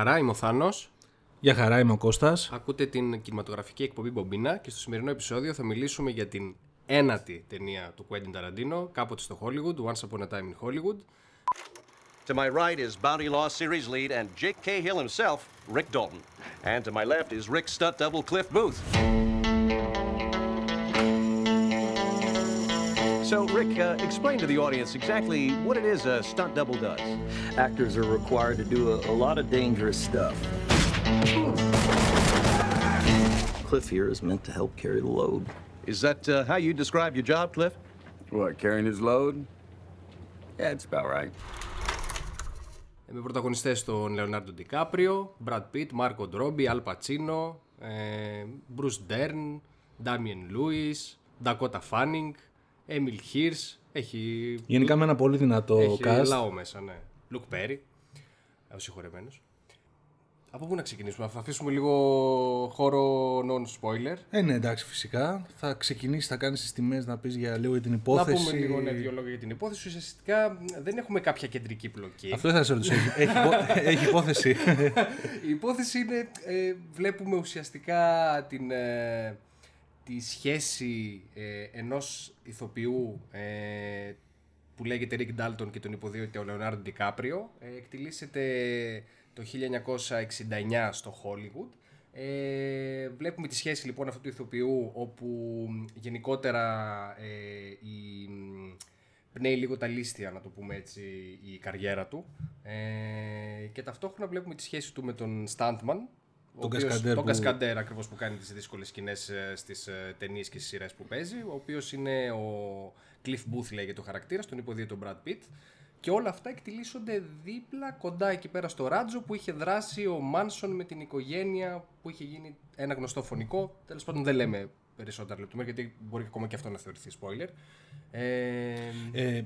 Γεια χαρά, είμαι ο Θάνος. Γεια χαρά, είμαι ο Κώστας. Ακούτε την κινηματογραφική εκπομπή Μπομπίνα και στο σημερινό επεισόδιο θα μιλήσουμε για την ένατη ταινία του Quentin Tarantino, κάποτε στο Hollywood, Once Upon a Time in Hollywood. To my right is Bounty Law series lead and Jake Cahill himself, Rick Dalton. And to my left is Rick stunt double Cliff Booth. So, Rick, uh, explain to the audience exactly what it is a stunt double does. Actors are required to do a, a lot of dangerous stuff. Cliff here is meant to help carry the load. Is that uh, how you describe your job, Cliff? What, carrying his load? Yeah, it's about right. Ε, Με πρωταγωνιστές τον Leonardo DiCaprio, Brad Pitt, Marco Robbie, Al Pacino, ε, Bruce Dern, Damian Lewis, Dakota Fanning, Emil Hirsch, έχει, Γενικά με ένα πολύ δυνατό έχει cast. λαό μέσα, ναι. Luke Perry, ο συγχωρεμένος. Από πού να ξεκινήσουμε, θα αφήσουμε λίγο χώρο non-spoiler. Ε, ναι, εντάξει, φυσικά. Θα ξεκινήσεις, θα κάνεις τις τιμές να πεις για λίγο για την Να υπόθεση. πούμε λίγο ναι, δύο λόγια για την υπόθεση. Ουσιαστικά δεν έχουμε κάποια κεντρική πλοκή. Αυτό ήθελα να σε ρωτήσω. Έχει, έχει, υπό- έχει υπόθεση. Η υπόθεση είναι, ε, βλέπουμε ουσιαστικά την, ε, τη σχέση ε, ενός ηθοποιού ε, που λέγεται Rick Dalton και τον υποδίωται ο Leonardo DiCaprio. Ε, εκτιλήσεται το 1969 στο Hollywood. Ε, βλέπουμε τη σχέση λοιπόν αυτού του ηθοποιού όπου γενικότερα ε, η, πνέει λίγο τα λίστια, να το πούμε έτσι, η καριέρα του. Ε, και ταυτόχρονα βλέπουμε τη σχέση του με τον Stuntman. Ο Τον οποίος- Κασκαντέρ Τον που- Κασκαντέρ ακριβώς που κάνει τις δύσκολες σκηνές ε, στις ε, ταινίες και στις σειρές που παίζει, ο οποίος είναι ο Cliff Booth λέγεται ο χαρακτήρας, τον υποδίει τον Brad Pitt. Και όλα αυτά εκτιλήσονται δίπλα κοντά εκεί πέρα στο Ράτζο που είχε δράσει ο Μάνσον με την οικογένεια που είχε γίνει ένα γνωστό φωνικό. Τέλος πάντων δεν λέμε περισσότερα λεπτομέρειες γιατί μπορεί ακόμα και αυτό να θεωρηθεί spoiler. Ε, ε,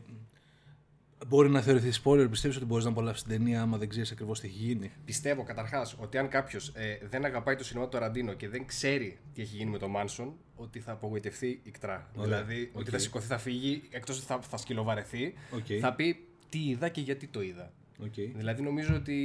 μπορεί να θεωρηθεί spoiler. Πιστεύεις ότι μπορείς να απολαύσεις την ταινία άμα δεν ξέρεις ακριβώς τι έχει γίνει; Πιστεύω καταρχάς ότι αν κάποιος ε, δεν αγαπάει το σινεμά του Ταραντίνο και δεν ξέρει τι έχει γίνει με τον Μάνσον, ότι θα απογοητευτεί ικτρά. Δηλαδή ότι θα σηκωθεί, θα φύγει, εκτός ότι θα, θα σκυλοβαρεθεί, Οκ. θα πει τι είδα και γιατί το είδα. Okay. Δηλαδή νομίζω ότι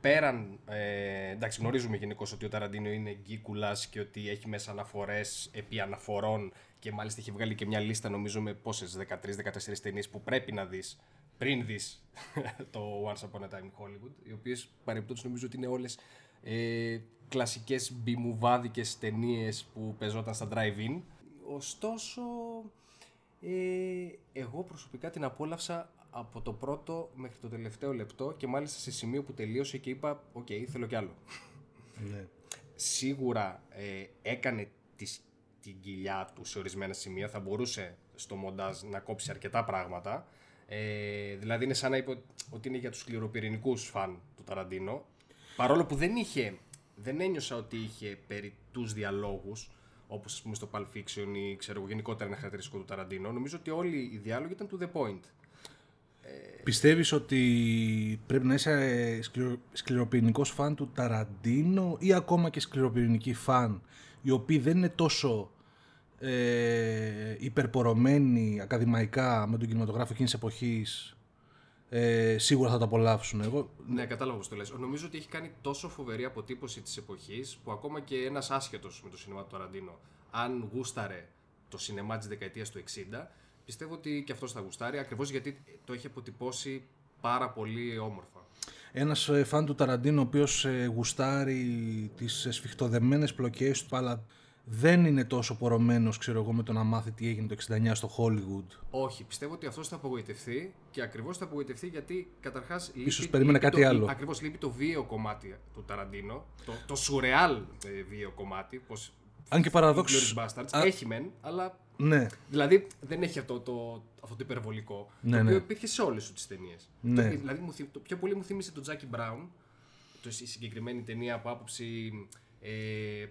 πέραν. Ε, εντάξει, γνωρίζουμε γενικώς ότι ο Ταραντίνο είναι γκίκουλας και ότι έχει μέσα αναφορές επί αναφορών και μάλιστα έχει βγάλει και μια λίστα νομίζω με πόσες 13-14 ταινίες που πρέπει να δεις πριν δεις το Once Upon a Time in Hollywood. Οι οποίες παρεμπιπτόντως νομίζω ότι είναι όλες ε, κλασικές b-movάδικες ταινίες που παιζόταν στα drive-in. Ωστόσο, ε, εγώ προσωπικά την απόλαυσα από το πρώτο μέχρι το τελευταίο λεπτό και μάλιστα σε σημείο που τελείωσε και είπα «OK, θέλω κι άλλο». Ναι. Σίγουρα ε, έκανε τις, την κοιλιά του σε ορισμένα σημεία, θα μπορούσε στο μοντάζ να κόψει αρκετά πράγματα. Ε, δηλαδή είναι σαν να είπε ότι είναι για τους σκληροπυρηνικούς φαν του Ταραντίνο. Παρόλο που δεν είχε, δεν ένιωσα ότι είχε περί τους διαλόγους, όπως ας πούμε στο Pulp Fiction ή ξέρω εγώ γενικότερα ένα χαρακτηριστικό του Ταραντίνο. Νομίζω ότι όλοι οι διάλογοι ήταν to the point. Πιστεύεις ότι πρέπει να είσαι ε, σκληρο, σκληροπυρηνικός φαν του Ταραντίνο ή ακόμα και σκληροπυρηνική φαν οι οποίοι δεν είναι τόσο ε, υπερπορωμένοι ακαδημαϊκά με τον κινηματογράφο εκείνης της εποχής ε, σίγουρα θα το απολαύσουν. Εγώ, Ναι, κατάλαβα πώς το λες. Νομίζω ότι έχει κάνει τόσο φοβερή αποτύπωση της εποχής που ακόμα και ένας άσχετος με το σινεμά του Ταραντίνο, αν γούσταρε το σινεμά της δεκαετίας του 60, πιστεύω ότι και αυτός θα γουστάρει ακριβώς γιατί το έχει αποτυπώσει πάρα πολύ όμορφα. ένας ε, φαν του Ταραντίνο ο οποίος ε, γουστάρει τις σφιχτοδεμένες πλοκές του αλλά δεν είναι τόσο πορωμένος ξέρω εγώ με το να μάθει τι έγινε το 69 στο Hollywood. Όχι, πιστεύω ότι αυτός θα απογοητευτεί και ακριβώς θα απογοητευτεί γιατί καταρχάς. Ίσως περίμενε κάτι άλλο. Ακριβώς λείπει το βίαιο κομμάτι του Ταραντίνο, το, το σουρεάλ ε, βίαιο κομμάτι. Πως Αν και παραδόξως... Inglourious Bastards. Α- Έχει μεν, αλλά Ναι, Δηλαδή δεν έχει αυτό το, αυτό το υπερβολικό. Ναι, το οποίο ναι. υπήρχε σε όλες τις ταινίες. Ναι. δηλαδή μου, θυ- το πιο πολύ μου θύμισε τον Τζάκι Μπράουν. Το, η συγκεκριμένη ταινία από άποψη. Ε,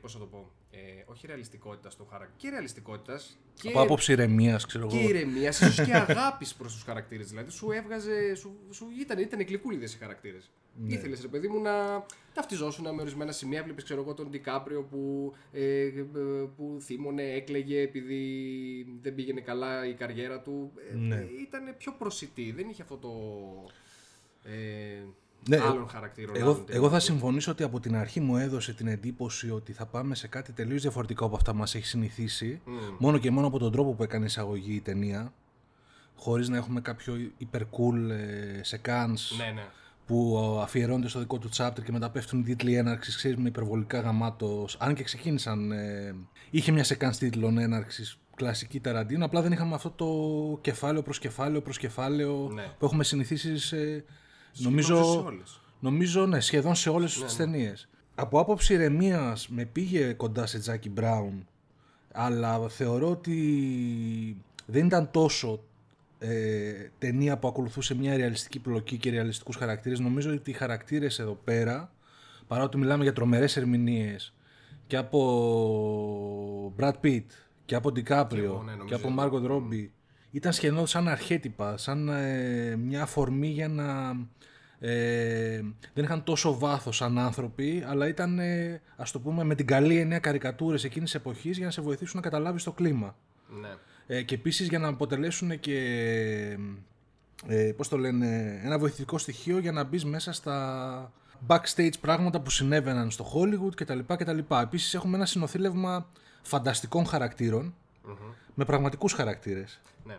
Πώς θα το πω. Ε, όχι ρεαλιστικότητας στο χαρακτήρα. Και ρεαλιστικότητας. Και, από άποψη ηρεμίας ξέρω και εγώ. ηρεμίας, ίσως και αγάπης προς τους χαρακτήρες. Δηλαδή σου έβγαζε. Σου, σου ήταν, ήταν γλυκούλιδε οι χαρακτήρες. Ναι. Ήθελες, ρε παιδί μου, να ταυτιζόσουν με ορισμένα σημεία. Έβλεπε, ξέρω εγώ, τον Ντικάπριο που, ε, ε, που θύμωνε, έκλαιγε επειδή δεν πήγαινε καλά η καριέρα του. Ε, Ναι. ήταν πιο προσιτή. Δεν είχε αυτό το. Ε, Ναι, άλλων χαρακτήρων. Εγώ, άλλων εγώ θα ταινιών. συμφωνήσω ότι από την αρχή μου έδωσε την εντύπωση ότι θα πάμε σε κάτι τελείως διαφορετικό από αυτά που μας έχει συνηθίσει. Μόνο και μόνο από τον τρόπο που έκανε εισαγωγή η ταινία. Χωρίς να έχουμε κάποιο υπερκούλ ε, σε κάνς Ναι, ναι. που αφιερώνεται στο δικό του chapter και μετά πέφτουν οι τίτλοι έναρξης, ξέρεις, με υπερβολικά γαμάτος. Αν και ξεκίνησαν, ε, είχε μια sequence τίτλων έναρξης κλασική Ταραντίνο, απλά δεν είχαμε αυτό το κεφάλαιο προς κεφάλαιο προς κεφάλαιο Ναι. που έχουμε συνηθίσει σε, Νομίζω νομίζω, σε όλες. νομίζω ναι, σχεδόν σε όλες Ναι, τις ταινίες. Από άποψη ηρεμίας με πήγε κοντά σε Τζάκι Μπράουν, αλλά θεωρώ ότι δεν ήταν τόσο ε, ταινία που ακολουθούσε μια ρεαλιστική πλοκή και ρεαλιστικούς χαρακτήρες. Νομίζω ότι οι χαρακτήρες εδώ πέρα, παρότι μιλάμε για τρομερές ερμηνείες και από Brad Pitt και από DiCaprio εγώ, ναι, και, νομίζω από ότι- Margot Robbie, ήταν σχεδόν σαν αρχέτυπα, σαν ε, μια αφορμή για να... Ε, δεν είχαν τόσο βάθος σαν άνθρωποι, αλλά ήταν, ε, ας το πούμε, με την καλή εννέα καρικατούρες εκείνης της εποχής για να σε βοηθήσουν να καταλάβεις το κλίμα. Ναι. Ε, και επίσης για να αποτελέσουν και, ε, πώς το λένε, ένα βοηθητικό στοιχείο για να μπεις μέσα στα backstage πράγματα που συνέβαιναν στο Hollywood κτλ. κτλ. Επίσης έχουμε ένα συνοθήλευμα φανταστικών χαρακτήρων, με πραγματικούς χαρακτήρες. ναι.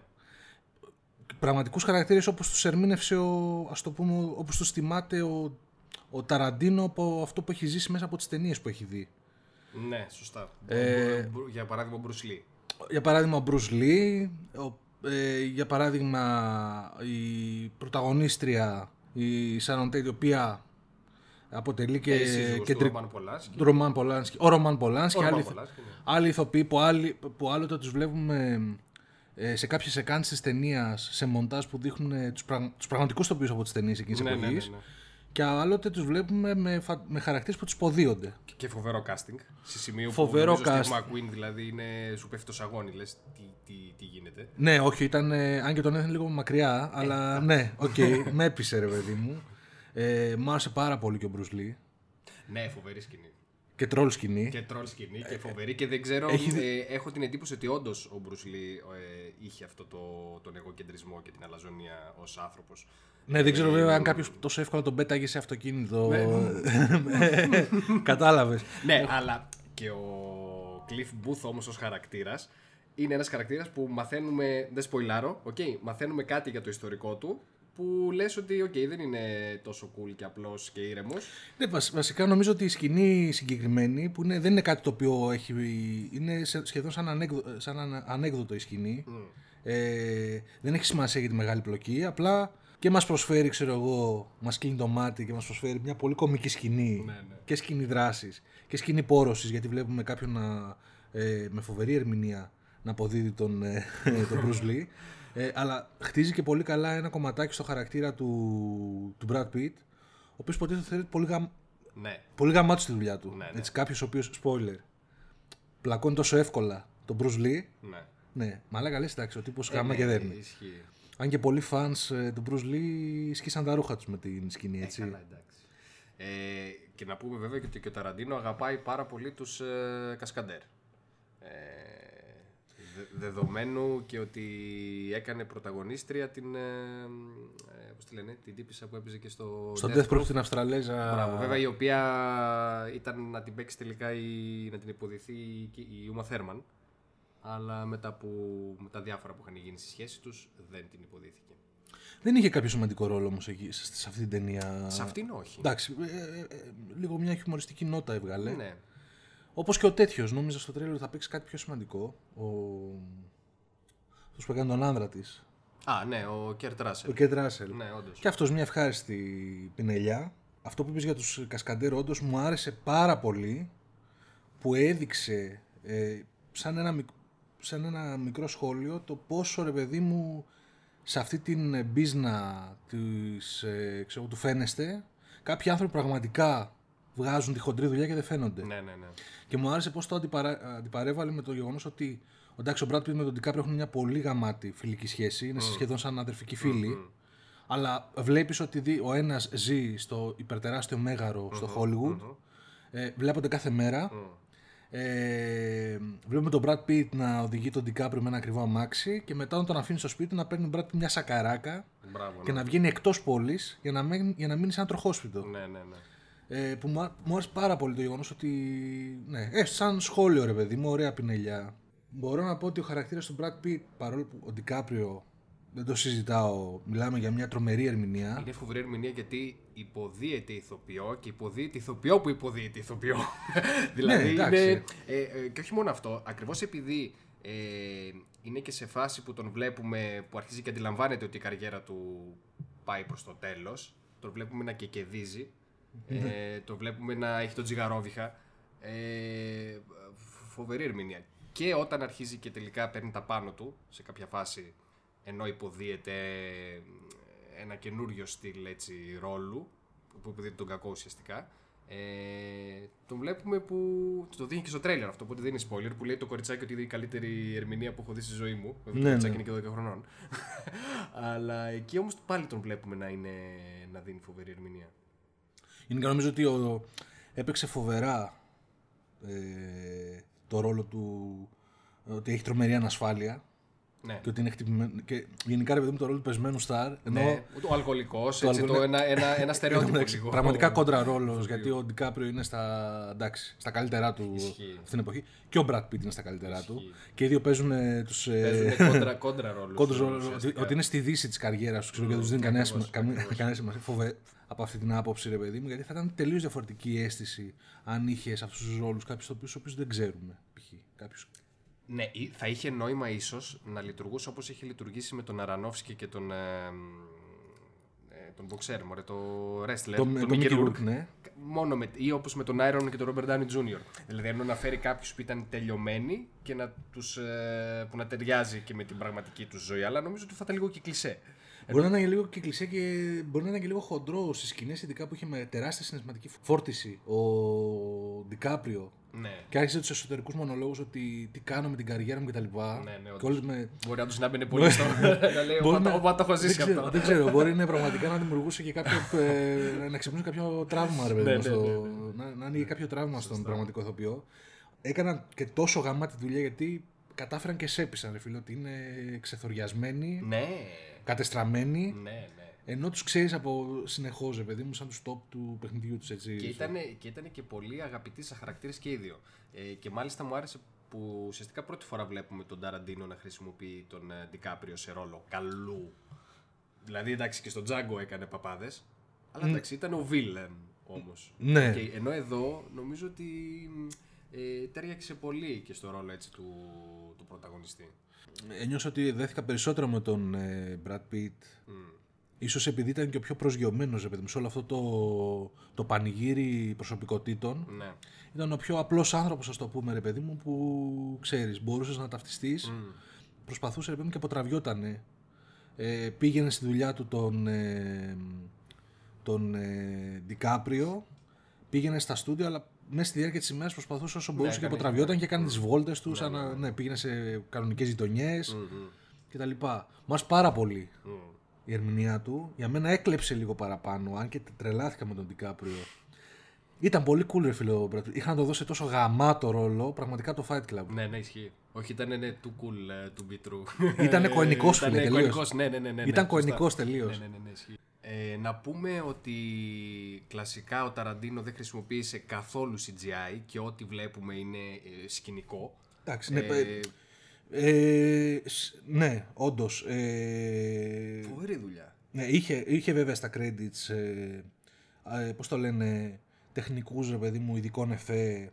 Πραγματικούς χαρακτήρες όπως τους ερμήνευσε, ο, ας το πούμε, όπως τους θυμάται ο, ο Ταραντίνο από αυτό που έχει ζήσει μέσα από τις ταινίες που έχει δει. Ναι, σωστά. Ε, Μπρου- για παράδειγμα, ο Bruce Lee. Για παράδειγμα, ο Bruce Lee, ο- ε, για παράδειγμα, η πρωταγωνίστρια, η Sharon Tate, η οποία αποτελεί και Ε, σύζυγος του κεντρικό... Roman Polanski. του Ρωμάν Πολάνσκι. Ο Ρωμάν Πολάνσκι. Ο Άλλοι, Roman ηθο- Polanski, ναι. άλλοι ηθοποιοί που, άλλοι, που άλλοτε τους βλέπουμε ε, σε κάποιες εκάνσεις της ταινίας, σε μοντάζ που δείχνουν ε, τους, πραγ, τους πραγματικούς τοπίους από τις ταινίες εκείνης Ναι, ναι, εποχής. ναι, ναι. Και άλλοτε τους βλέπουμε με, φα... με χαρακτήρες που τους ποδίονται. Και- Και φοβερό casting. Σε σημείο Φοβερό που νομίζω casting. Steve McQueen δηλαδή είναι, σου πέφτει το σαγόνι, λες τι, τι, τι γίνεται. Ναι, όχι, ήταν. ε, αν και τον έθνε λίγο μακριά, αλλά ναι, οκ, με έπεισε ρε παιδί μου. Ε, μ' άρεσε πάρα πολύ και ο Bruce Lee. Ναι, φοβερή σκηνή. Και τρόλ σκηνή. Και τρόλ σκηνή και φοβερή και δεν ξέρω. έχει ε, έχω την εντύπωση ότι όντως ο Bruce Lee ε, είχε αυτό το, τον εγωκεντρισμό και την αλαζονία ως άνθρωπος. Ναι, δεν ξέρω βέβαια αν κάποιος τόσο εύκολα τον πέταγε σε αυτοκίνητο. Ναι. Κατάλαβες. Ναι, αλλά και ο Cliff Booth όμως ως χαρακτήρας είναι ένας χαρακτήρας που μαθαίνουμε, δεν σποιλάρω, okay, μαθαίνουμε κάτι για το ιστορικό του που λες ότι okay, δεν είναι τόσο cool και απλός και ήρεμος. Ναι, βασ- βασικά νομίζω ότι η σκηνή συγκεκριμένη, που είναι, δεν είναι κάτι το οποίο έχει. είναι σε- σχεδόν σαν, ανέκδο, σαν ανα- ανέκδοτο η σκηνή. Ε, δεν έχει σημασία για τη μεγάλη πλοκή. Απλά και μας προσφέρει, ξέρω εγώ, μας κλείνει το μάτι και μας προσφέρει μια πολύ κομική σκηνή Ναι, ναι. και σκηνή δράσης και σκηνή πόρωσης γιατί βλέπουμε κάποιον να, ε, με φοβερή ερμηνεία να αποδίδει τον, ε, τον Bruce Lee. Ε, αλλά χτίζει και πολύ καλά ένα κομματάκι στο χαρακτήρα του, του Brad Pitt ο οποίος υποτίθεται θεωρείται πολύ, γαμ, Ναι, πολύ γαμάτος στη δουλειά του. Ναι, ναι. Έτσι, κάποιος ο οποίος, spoiler, πλακώνει τόσο εύκολα τον Bruce Lee. ναι. Ναι, μαλάκα λες εντάξει, ο τύπος Ε, γάμα ναι, και δέρνει. Ισχύει. Αν και πολλοί fans ε, του Bruce Lee σκίσαν τα ρούχα τους με την σκηνή, έτσι. Ε, Καλά, εντάξει. Ε, και να πούμε βέβαια και ότι και ο Ταραντίνο αγαπάει πάρα πολύ τους ε, κασκαντέρ. Ε, δε- δεδομένου και ότι έκανε πρωταγωνίστρια την, ε, ε, πώς τη λένε, την τύπησα που έπαιζε και στο Στο Death Proof στην Αυστραλέζα. Μπράβο, βέβαια η οποία ήταν να την παίξει τελικά η, να την υποδηθεί η, η Uma Thurman αλλά μετά που, με τα διάφορα που είχαν γίνει στη σχέση τους δεν την υποδίθηκε. Δεν είχε κάποιο σημαντικό ρόλο όμως εκεί, σε, σε αυτή την ταινία. Σε αυτήν όχι. Εντάξει, ε, ε, ε, λίγο μια χιουμοριστική νότα έβγαλε. Ναι. Όπως και ο τέτοιος, νόμιζα στο τρέλο θα παίξει κάτι πιο σημαντικό. Ο... Αυτός που έκανε τον άνδρα της. Α, ναι, ο Κέρτ Ο Russell. Kurt Russell. Ναι, όντως. Και αυτός μια ευχάριστη πινελιά. Αυτό που είπες για τους κασκαντέρ όντως μου άρεσε πάρα πολύ που έδειξε ε, σαν, ένα, μικ- σαν ένα μικρό σχόλιο το πόσο ρε παιδί μου σε αυτή την μπίζνα της, ε, ξέρω, του φαίνεστε κάποιοι άνθρωποι πραγματικά βγάζουν τη χοντρή δουλειά και δεν φαίνονται. Ναι, ναι, ναι. Και μου άρεσε πώς το αντιπαρά... αντιπαρέβαλε με το γεγονός ότι ο, εντάξει, ο Brad Pitt με τον DiCaprio έχουν μια πολύ γαμάτη φιλική σχέση. Είναι σχεδόν σαν αδερφικοί φίλοι. Αλλά βλέπεις ότι δι- ο ένας ζει στο υπερτεράστιο μέγαρο στο Hollywood. Ε, βλέπονται κάθε μέρα. Ε, βλέπουμε τον Brad Pitt να οδηγεί τον DiCaprio με ένα ακριβό αμάξι και μετά όταν τον αφήνει στο σπίτι να παίρνει τον Brad Pitt μια σακαράκα Μπράβο, και ναι. να βγαίνει εκτός πόλης για να, μείνει, για να μείνει σε ένα τροχόσπιτο. Ναι, ναι, ναι. Ε, που μου, α- μου άρεσε πάρα πολύ το γεγονός ότι. Ναι, ε, σαν σχόλιο ρε παιδί μου, ωραία πινελιά. Μπορώ να πω ότι ο χαρακτήρας του Brad Pitt, παρόλο που ο Ντικάπριο δεν το συζητάω, μιλάμε για μια τρομερή ερμηνεία. Είναι φοβερή ερμηνεία γιατί υποδίεται ηθοποιό και υποδίεται ηθοποιό που υποδίεται ηθοποιό. δηλαδή Ναι, εντάξει. είναι. Ε, ε, και όχι μόνο αυτό, ακριβώς επειδή ε, είναι και σε φάση που τον βλέπουμε που αρχίζει και αντιλαμβάνεται ότι η καριέρα του πάει προς το τέλος. Τον βλέπουμε να κεκεδίζει. Ε, τον βλέπουμε να έχει τον τζιγαρόβιχα. Ε, φοβερή ερμηνεία. Και όταν αρχίζει και τελικά παίρνει τα πάνω του σε κάποια φάση ενώ υποδίεται ένα καινούριο στυλ έτσι, ρόλου που υποδίεται τον κακό ουσιαστικά ε, τον βλέπουμε που το δίνει και στο τρέλερ αυτό οπότε δεν είναι spoiler που λέει το κοριτσάκι ότι είναι η καλύτερη ερμηνεία που έχω δει στη ζωή μου βέβαια το Ναι, κοριτσάκι ναι. είναι και 12 χρονών αλλά εκεί όμως πάλι τον βλέπουμε να, είναι, να δίνει φοβερή ερμηνεία Γενικά νομίζω ότι ο, έπαιξε φοβερά ε, το ρόλο του ότι έχει τρομερή ανασφάλεια ναι. και ότι είναι χτυπημένο. Και γενικά ρε παιδί μου το ρόλο του πεσμένου στάρ. Ενώ Ναι, ο αλκοολικός, Το έτσι, το, αλκοολ- ένα, ένα, ένα στερεότυπο Εντάξει, λίγο. Πραγματικά κόντρα ρόλος γιατί ο Ντικάπριο είναι στα, εντάξει, στα καλύτερά του Ισχύει. αυτή την εποχή. Και ο Brad Pitt είναι στα καλύτερά του. Και οι δύο παίζουν τους. Παίζουν κόντρα, κόντρα ρόλους. Κόντρος ρόλο, ουσιαστικά. ότι, ότι είναι στη δύση της καριέρας τους ξέρω, και δεν τους δίνει κανένα ακριβώς, σημα- καμία- κανένα σημασία. Φοβε, από αυτή την άποψη, ρε παιδί μου, γιατί θα ήταν τελείως διαφορετική η αίσθηση αν είχες σε αυτούς τους ρόλους κάποιους του οποίους δεν ξέρουμε. Π.χ. Κάποιους... Ναι, ή- θα είχε νόημα ίσως να λειτουργούσε όπως είχε λειτουργήσει με τον Αρανόφσκι και τον. Ε, ε, τον Μποξέρ, μωρέ, το Wrestler. Το, τον το Mickey Mickey Rourke. Rourke, ναι. Μόνο με, ή όπως με τον Iron και τον Robert Downey Jr. Δηλαδή ενώ να φέρει κάποιους που ήταν τελειωμένοι και να τους, ε, που να ταιριάζει και με την πραγματική τους ζωή. Αλλά νομίζω ότι θα ήταν λίγο και κλισέ. Μπορεί να είναι λίγο και κλεισέ και μπορεί να είναι και λίγο χοντρό στις σκηνές, ειδικά που είχε με τεράστια συναισθηματική φόρτιση ο Ντικάπριο. Ναι. Και άρχισε τους εσωτερικούς μονολόγους ότι τι κάνω με την καριέρα μου κτλ. Ναι, ναι, και όντως. όλες με... Μπορεί να του να μπαινε πολύ στο. να λέει, Μπορεί «Όπα, να- όπα, το έχω ζήσει δεν ξέρω, αυτό. δεν ξέρω, μπορεί να πραγματικά να δημιουργούσε και κάποιο. ε, να ξυπνούσε κάποιο τραύμα, ρε παιδί Ναι, μου, ναι, στο- Να, να ανοίγει κάποιο τραύμα στον πραγματικό ηθοποιό. Έκαναν και τόσο γαμάτη δουλειά γιατί κατάφεραν και σέπισαν, ρε φίλε, ότι είναι ξεθοριασμένοι, Ναι, κατεστραμμένοι. ναι, ναι. Ενώ τους ξέρεις από συνεχώς, ρε παιδί μου, σαν τους top του παιχνιδιού τους έτσι. Και ήταν, και ήταν και πολύ αγαπητοί σαν χαρακτήρες και οι δύο. Ε, και μάλιστα μου άρεσε που ουσιαστικά πρώτη φορά βλέπουμε τον Ταραντίνο να χρησιμοποιεί τον ε, Ντικάπριο σε ρόλο καλού. Δηλαδή εντάξει και στον Τζάγκο έκανε παπάδες. Αλλά εντάξει ήταν ο Βίλεν όμως. Ναι. Και, ενώ εδώ νομίζω ότι ε, τέριαξε πολύ και στο ρόλο έτσι του, του πρωταγωνιστή. Ένιωσα ότι δέθηκα περισσότερο με τον ε, Brad Pitt. Ίσως επειδή ήταν και ο πιο προσγειωμένος, ρε παιδί μου, σε όλο αυτό το, το πανηγύρι προσωπικότητων. Ναι. Ήταν ο πιο απλός άνθρωπος, ας το πούμε, ρε παιδί μου, που ξέρεις, μπορούσες να ταυτιστείς. Προσπαθούσε, ρε παιδί μου, και αποτραβιότανε. Ε, πήγαινε στη δουλειά του τον, ε, τον ε, Ντικάπριο, πήγαινε στα στούντιο, αλλά μέσα στη διάρκεια της ημέρας προσπαθούσε όσο μπορούσε και έκανε- αποτραβιόταν και έκανε τις βόλτες τους, σαν να ναι, πήγαινε σε κανονικές γειτονιές και τα λοιπά. Μου άρεσε πάρα πολύ η ερμηνεία του. Για μένα έκλεψε λίγο παραπάνω, αν και τρελάθηκα με τον Ντικάπριο. Ήταν πολύ cool, ρε φίλο. Είχα να το δώσει τόσο γαμάτο ρόλο, πραγματικά το Fight Club. Ναι, ναι, ισχύει. Όχι, ήταν ναι, too cool uh, to be true. Ήτανε κοηνικός, Ήτανε φίλε, τελείως. κοηνικός, ναι, ναι, ναι, ναι, Ήταν σωστά. κοηνικός τελείως. Ναι, ναι, ναι, ναι, ισχύει. Ε, να πούμε ότι κλασικά ο Ταραντίνο δεν χρησιμοποίησε καθόλου CGI και ό,τι βλέπουμε είναι ε, σκηνικό. Εντάξει, ναι, Ε, ε, σ- ναι, όντως. Ε, Φοβερή δουλειά. ναι, είχε, είχε βέβαια στα credits, ε, ε, πώς το λένε, τεχνικούς, ρε παιδί μου, ειδικών εφέ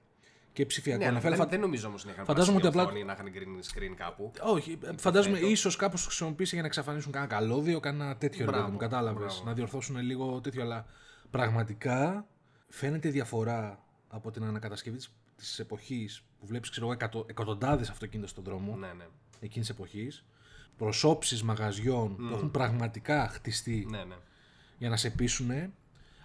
και ψηφιακών Ναι, αλλά εφέ. αλλά δεν, φα- δεν νομίζω όμως να είχαν φαντάζομαι φαντάζομαι ότι ότι απλά- να είχαν green screen κάπου. Όχι, ε, φαντάζομαι ίσως κάπως το χρησιμοποίησε για να εξαφανίσουν κανένα καλώδιο, κανένα τέτοιο ρε παιδί μου. Μπράβο, Κατάλαβες; μπράβο. Να διορθώσουν λίγο τέτοιο. Αλλά πραγματικά φαίνεται η διαφορά από την ανακατασκευή της εποχής που βλέπεις εκατοντάδες αυτοκίνητα στον δρόμο Ναι, ναι. εκείνης της εποχής. Προσώψεις μαγαζιών που έχουν πραγματικά χτιστεί ναι, ναι. για να σε πείσουν.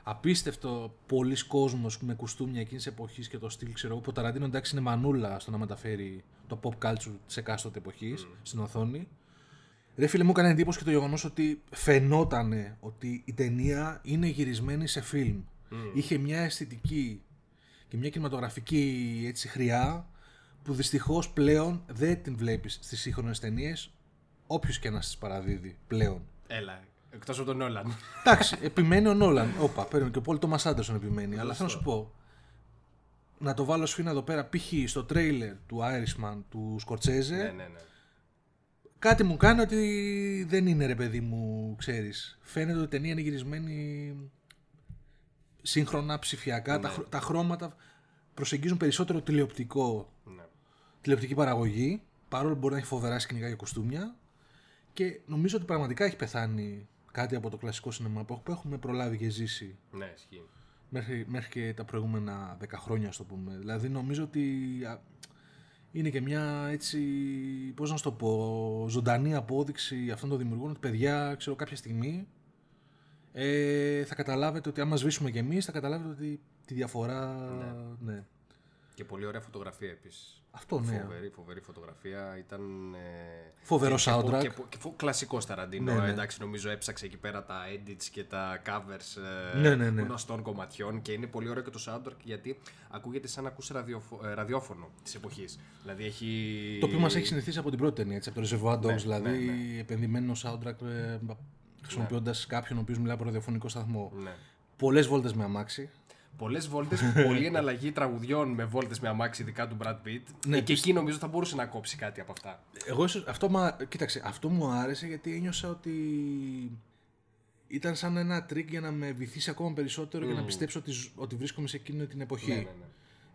Απίστευτο πολλοί κόσμος με κουστούμια εκείνης της εποχής και το στυλ, ξέρω εγώ. Που ο Ταραντίνο εντάξει είναι μανούλα στο να μεταφέρει το pop culture της εκάστοτε εποχής στην οθόνη. Ρε φίλε, μου έκανε εντύπωση και το γεγονός ότι φαινόταν ότι η ταινία είναι γυρισμένη σε φιλμ. Είχε μια αισθητική. Και και μια κινηματογραφική έτσι χρειά που δυστυχώς πλέον δεν την βλέπεις στις σύγχρονες ταινίες όποιος και να στις παραδίδει πλέον. Έλα, εκτός από τον Όλαν. Εντάξει, επιμένει ο Νόλαν. Όπα, παίρνει και ο Πολ Τόμας Άντερσον επιμένει. Αλλά θέλω να σου πω. Να το βάλω σφίνα εδώ πέρα, π.χ. στο τρέιλερ του Irishman του Σκορτσέζε. ναι, ναι, ναι. Κάτι μου κάνει ότι δεν είναι ρε παιδί μου, ξέρεις. Φαίνεται ότι η ταινία είναι γυρισμένη σύγχρονα, ψηφιακά. Τα, χρο- τα χρώματα προσεγγίζουν περισσότερο τηλεοπτικό, ναι. τηλεοπτική παραγωγή, παρόλο που μπορεί να έχει φοβερά σκηνικά και κοστούμια. Και νομίζω ότι πραγματικά έχει πεθάνει κάτι από το κλασικό σινεμά που έχουμε προλάβει και ζήσει Ναι, ισχύει. μέχρι, μέχρι και τα προηγούμενα 10 χρόνια, ας το πούμε. Δηλαδή νομίζω ότι α, είναι και μια έτσι, πώς να σου το πω, ζωντανή απόδειξη αυτών των δημιουργών ότι παιδιά, ξέρω, κάποια στιγμή ε, θα καταλάβετε ότι άμα σβήσουμε κι εμείς θα καταλάβετε ότι τη διαφορά, ναι. Και πολύ ωραία φωτογραφία επίσης. Αυτό, ναι. Φοβερή, φοβερή φωτογραφία. Ήταν. Ε, Φοβερό και- και soundtrack. πο- Και, πο- και, φο- κλασικός Ταραντίνο. Ναι, ναι. Εντάξει, νομίζω έψαξε εκεί πέρα τα edits και τα covers ε, Ναι, ναι, ναι. γνωστών κομματιών. Και είναι πολύ ωραίο και το soundtrack γιατί ακούγεται σαν να ακούς ραδιοφο- ε, ραδιόφωνο της εποχής. Δηλαδή έχει. Το οποίο μας έχει συνηθίσει από την πρώτη ταινία, έτσι, από το Reservoir Dogs, Ναι, δηλαδή ναι, επενδυμένο soundtrack ε, χρησιμοποιώντας κάποιον ο οποίος μιλάει από ραδιοφωνικό σταθμό. Ναι. Πολλές βόλτες με αμάξι. Πολλές βόλτες, πολλή εναλλαγή τραγουδιών με βόλτες με αμάξι, ειδικά του Brad Pitt. Ναι, Ε, και εκεί νομίζω θα μπορούσε να κόψει κάτι από αυτά. Εγώ ίσως, αυτό, μα, κοίταξε, αυτό μου άρεσε γιατί ένιωσα ότι ήταν σαν ένα τρικ για να με βυθίσει ακόμα περισσότερο και να πιστέψω ότι, ζ- ότι βρίσκομαι σε εκείνη την εποχή. Ναι, ναι, ναι.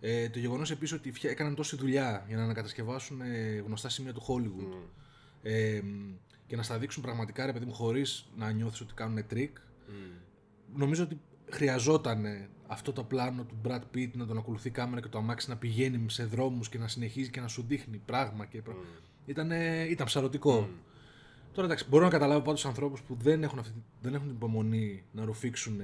Ε, το γεγονός επίσης ότι φτια- έκαναν τόση δουλειά για να ανακατασκευάσουν ε, γνωστά σημεία του Hollywood ε, και να στα δείξουν πραγματικά ρε παιδί μου χωρίς να νιώθεις ότι κάνουν τρικ. Νομίζω ότι χρειαζόταν αυτό το πλάνο του Brad Pitt να τον ακολουθεί η κάμερα και το αμάξι να πηγαίνει σε δρόμους και να συνεχίζει και να σου δείχνει πράγμα. Και... πρα- Ήτανε- ήταν ψαρωτικό. Τώρα εντάξει, μπορώ να καταλάβω πάντως ανθρώπους που δεν έχουν, αυτή, δεν έχουν την υπομονή να ρουφήξουν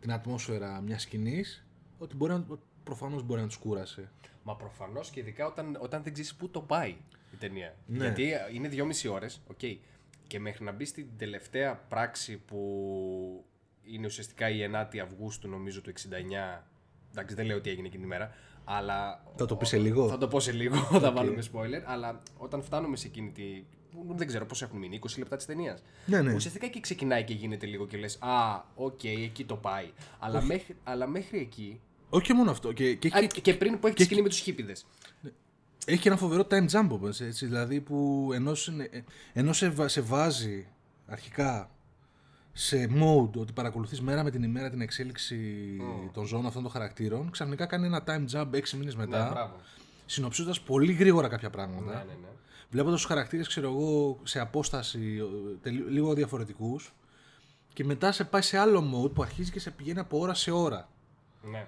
την ατμόσφαιρα μιας σκηνής, ότι μπορεί να, προφανώς μπορεί να τους κούρασε. Μα προφανώς και ειδικά όταν, όταν δεν ξέρεις πού το πάει η ταινία. Ναι. Γιατί είναι δυόμιση ώρες, οκ. Και μέχρι να μπει στην τελευταία πράξη που είναι ουσιαστικά η 9η Αυγούστου, νομίζω του 69. Εντάξει, δεν λέω τι έγινε εκείνη τη μέρα. Αλλά. Θα το πεις σε λίγο; Θα το πω σε λίγο, θα βάλουμε spoiler. Αλλά όταν φτάνουμε σε εκείνη τη. που Δεν ξέρω πώς έχουν μείνει, 20 λεπτά της ταινίας. Ναι, ναι. Ουσιαστικά εκεί ξεκινάει και γίνεται λίγο και λες: Α, οκ, εκεί το πάει. Αλλά μέχρι, αλλά μέχρι εκεί. Όχι και μόνο αυτό. Και, και, Α, έχει, και πριν που έχεις τη σκηνή με τους χίπηδες. έχει και ένα φοβερό time jump όμως, έτσι, δηλαδή που ενώ, σε, ενώ σε, βα- σε βάζει αρχικά σε mode ότι παρακολουθείς μέρα με την ημέρα την εξέλιξη των ζώων αυτών των χαρακτήρων, ξαφνικά κάνει ένα time jump 6 μήνες μετά, Ναι, μπράβο. συνοψίζοντας πολύ γρήγορα κάποια πράγματα. Ναι, ναι, ναι. Βλέποντας τους χαρακτήρες, ξέρω εγώ, σε απόσταση ε, τελει- λίγο διαφορετικούς. Και μετά σε πάει σε άλλο mode που αρχίζει και σε πηγαίνει από ώρα σε ώρα. Ναι,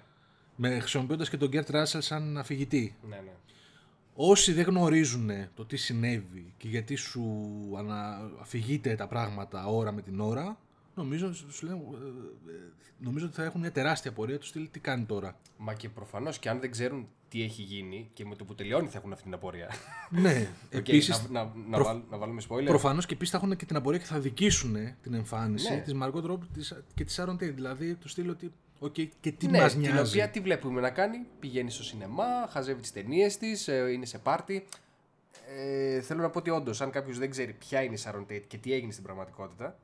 Με, χρησιμοποιώντας και τον Kurt Russell σαν αφηγητή. ναι, ναι. Όσοι δεν γνωρίζουν το τι συνέβη και γιατί σου ανα... αφηγείται τα πράγματα ώρα με την ώρα, νομίζω, σου λέω, ε, ε, νομίζω ότι θα έχουν μια τεράστια απορία του στυλ τι κάνει τώρα; Μα και προφανώς και αν δεν ξέρουν τι έχει γίνει και με το που τελειώνει θα έχουν αυτή την απορία. ναι, Οκ, επίσης να, να, να, προ- βάλ- να βάλουμε spoiler. Προφανώς και επίσης θα έχουν και την απορία και θα δικήσουν την εμφάνιση Ναι. της τη Margot Robbie της- και της Sharon Tate. Δηλαδή τους στείλω ότι. Οκ, και τι ναι, μας την νοιάζει. οποία τι βλέπουμε να κάνει, πηγαίνει στο σινεμά, χαζεύει τις ταινίες της, είναι σε πάρτι. Ε, θέλω να πω ότι όντως, αν κάποιος δεν ξέρει ποια είναι η Sharon Tate και τι έγινε στην πραγματικότητα,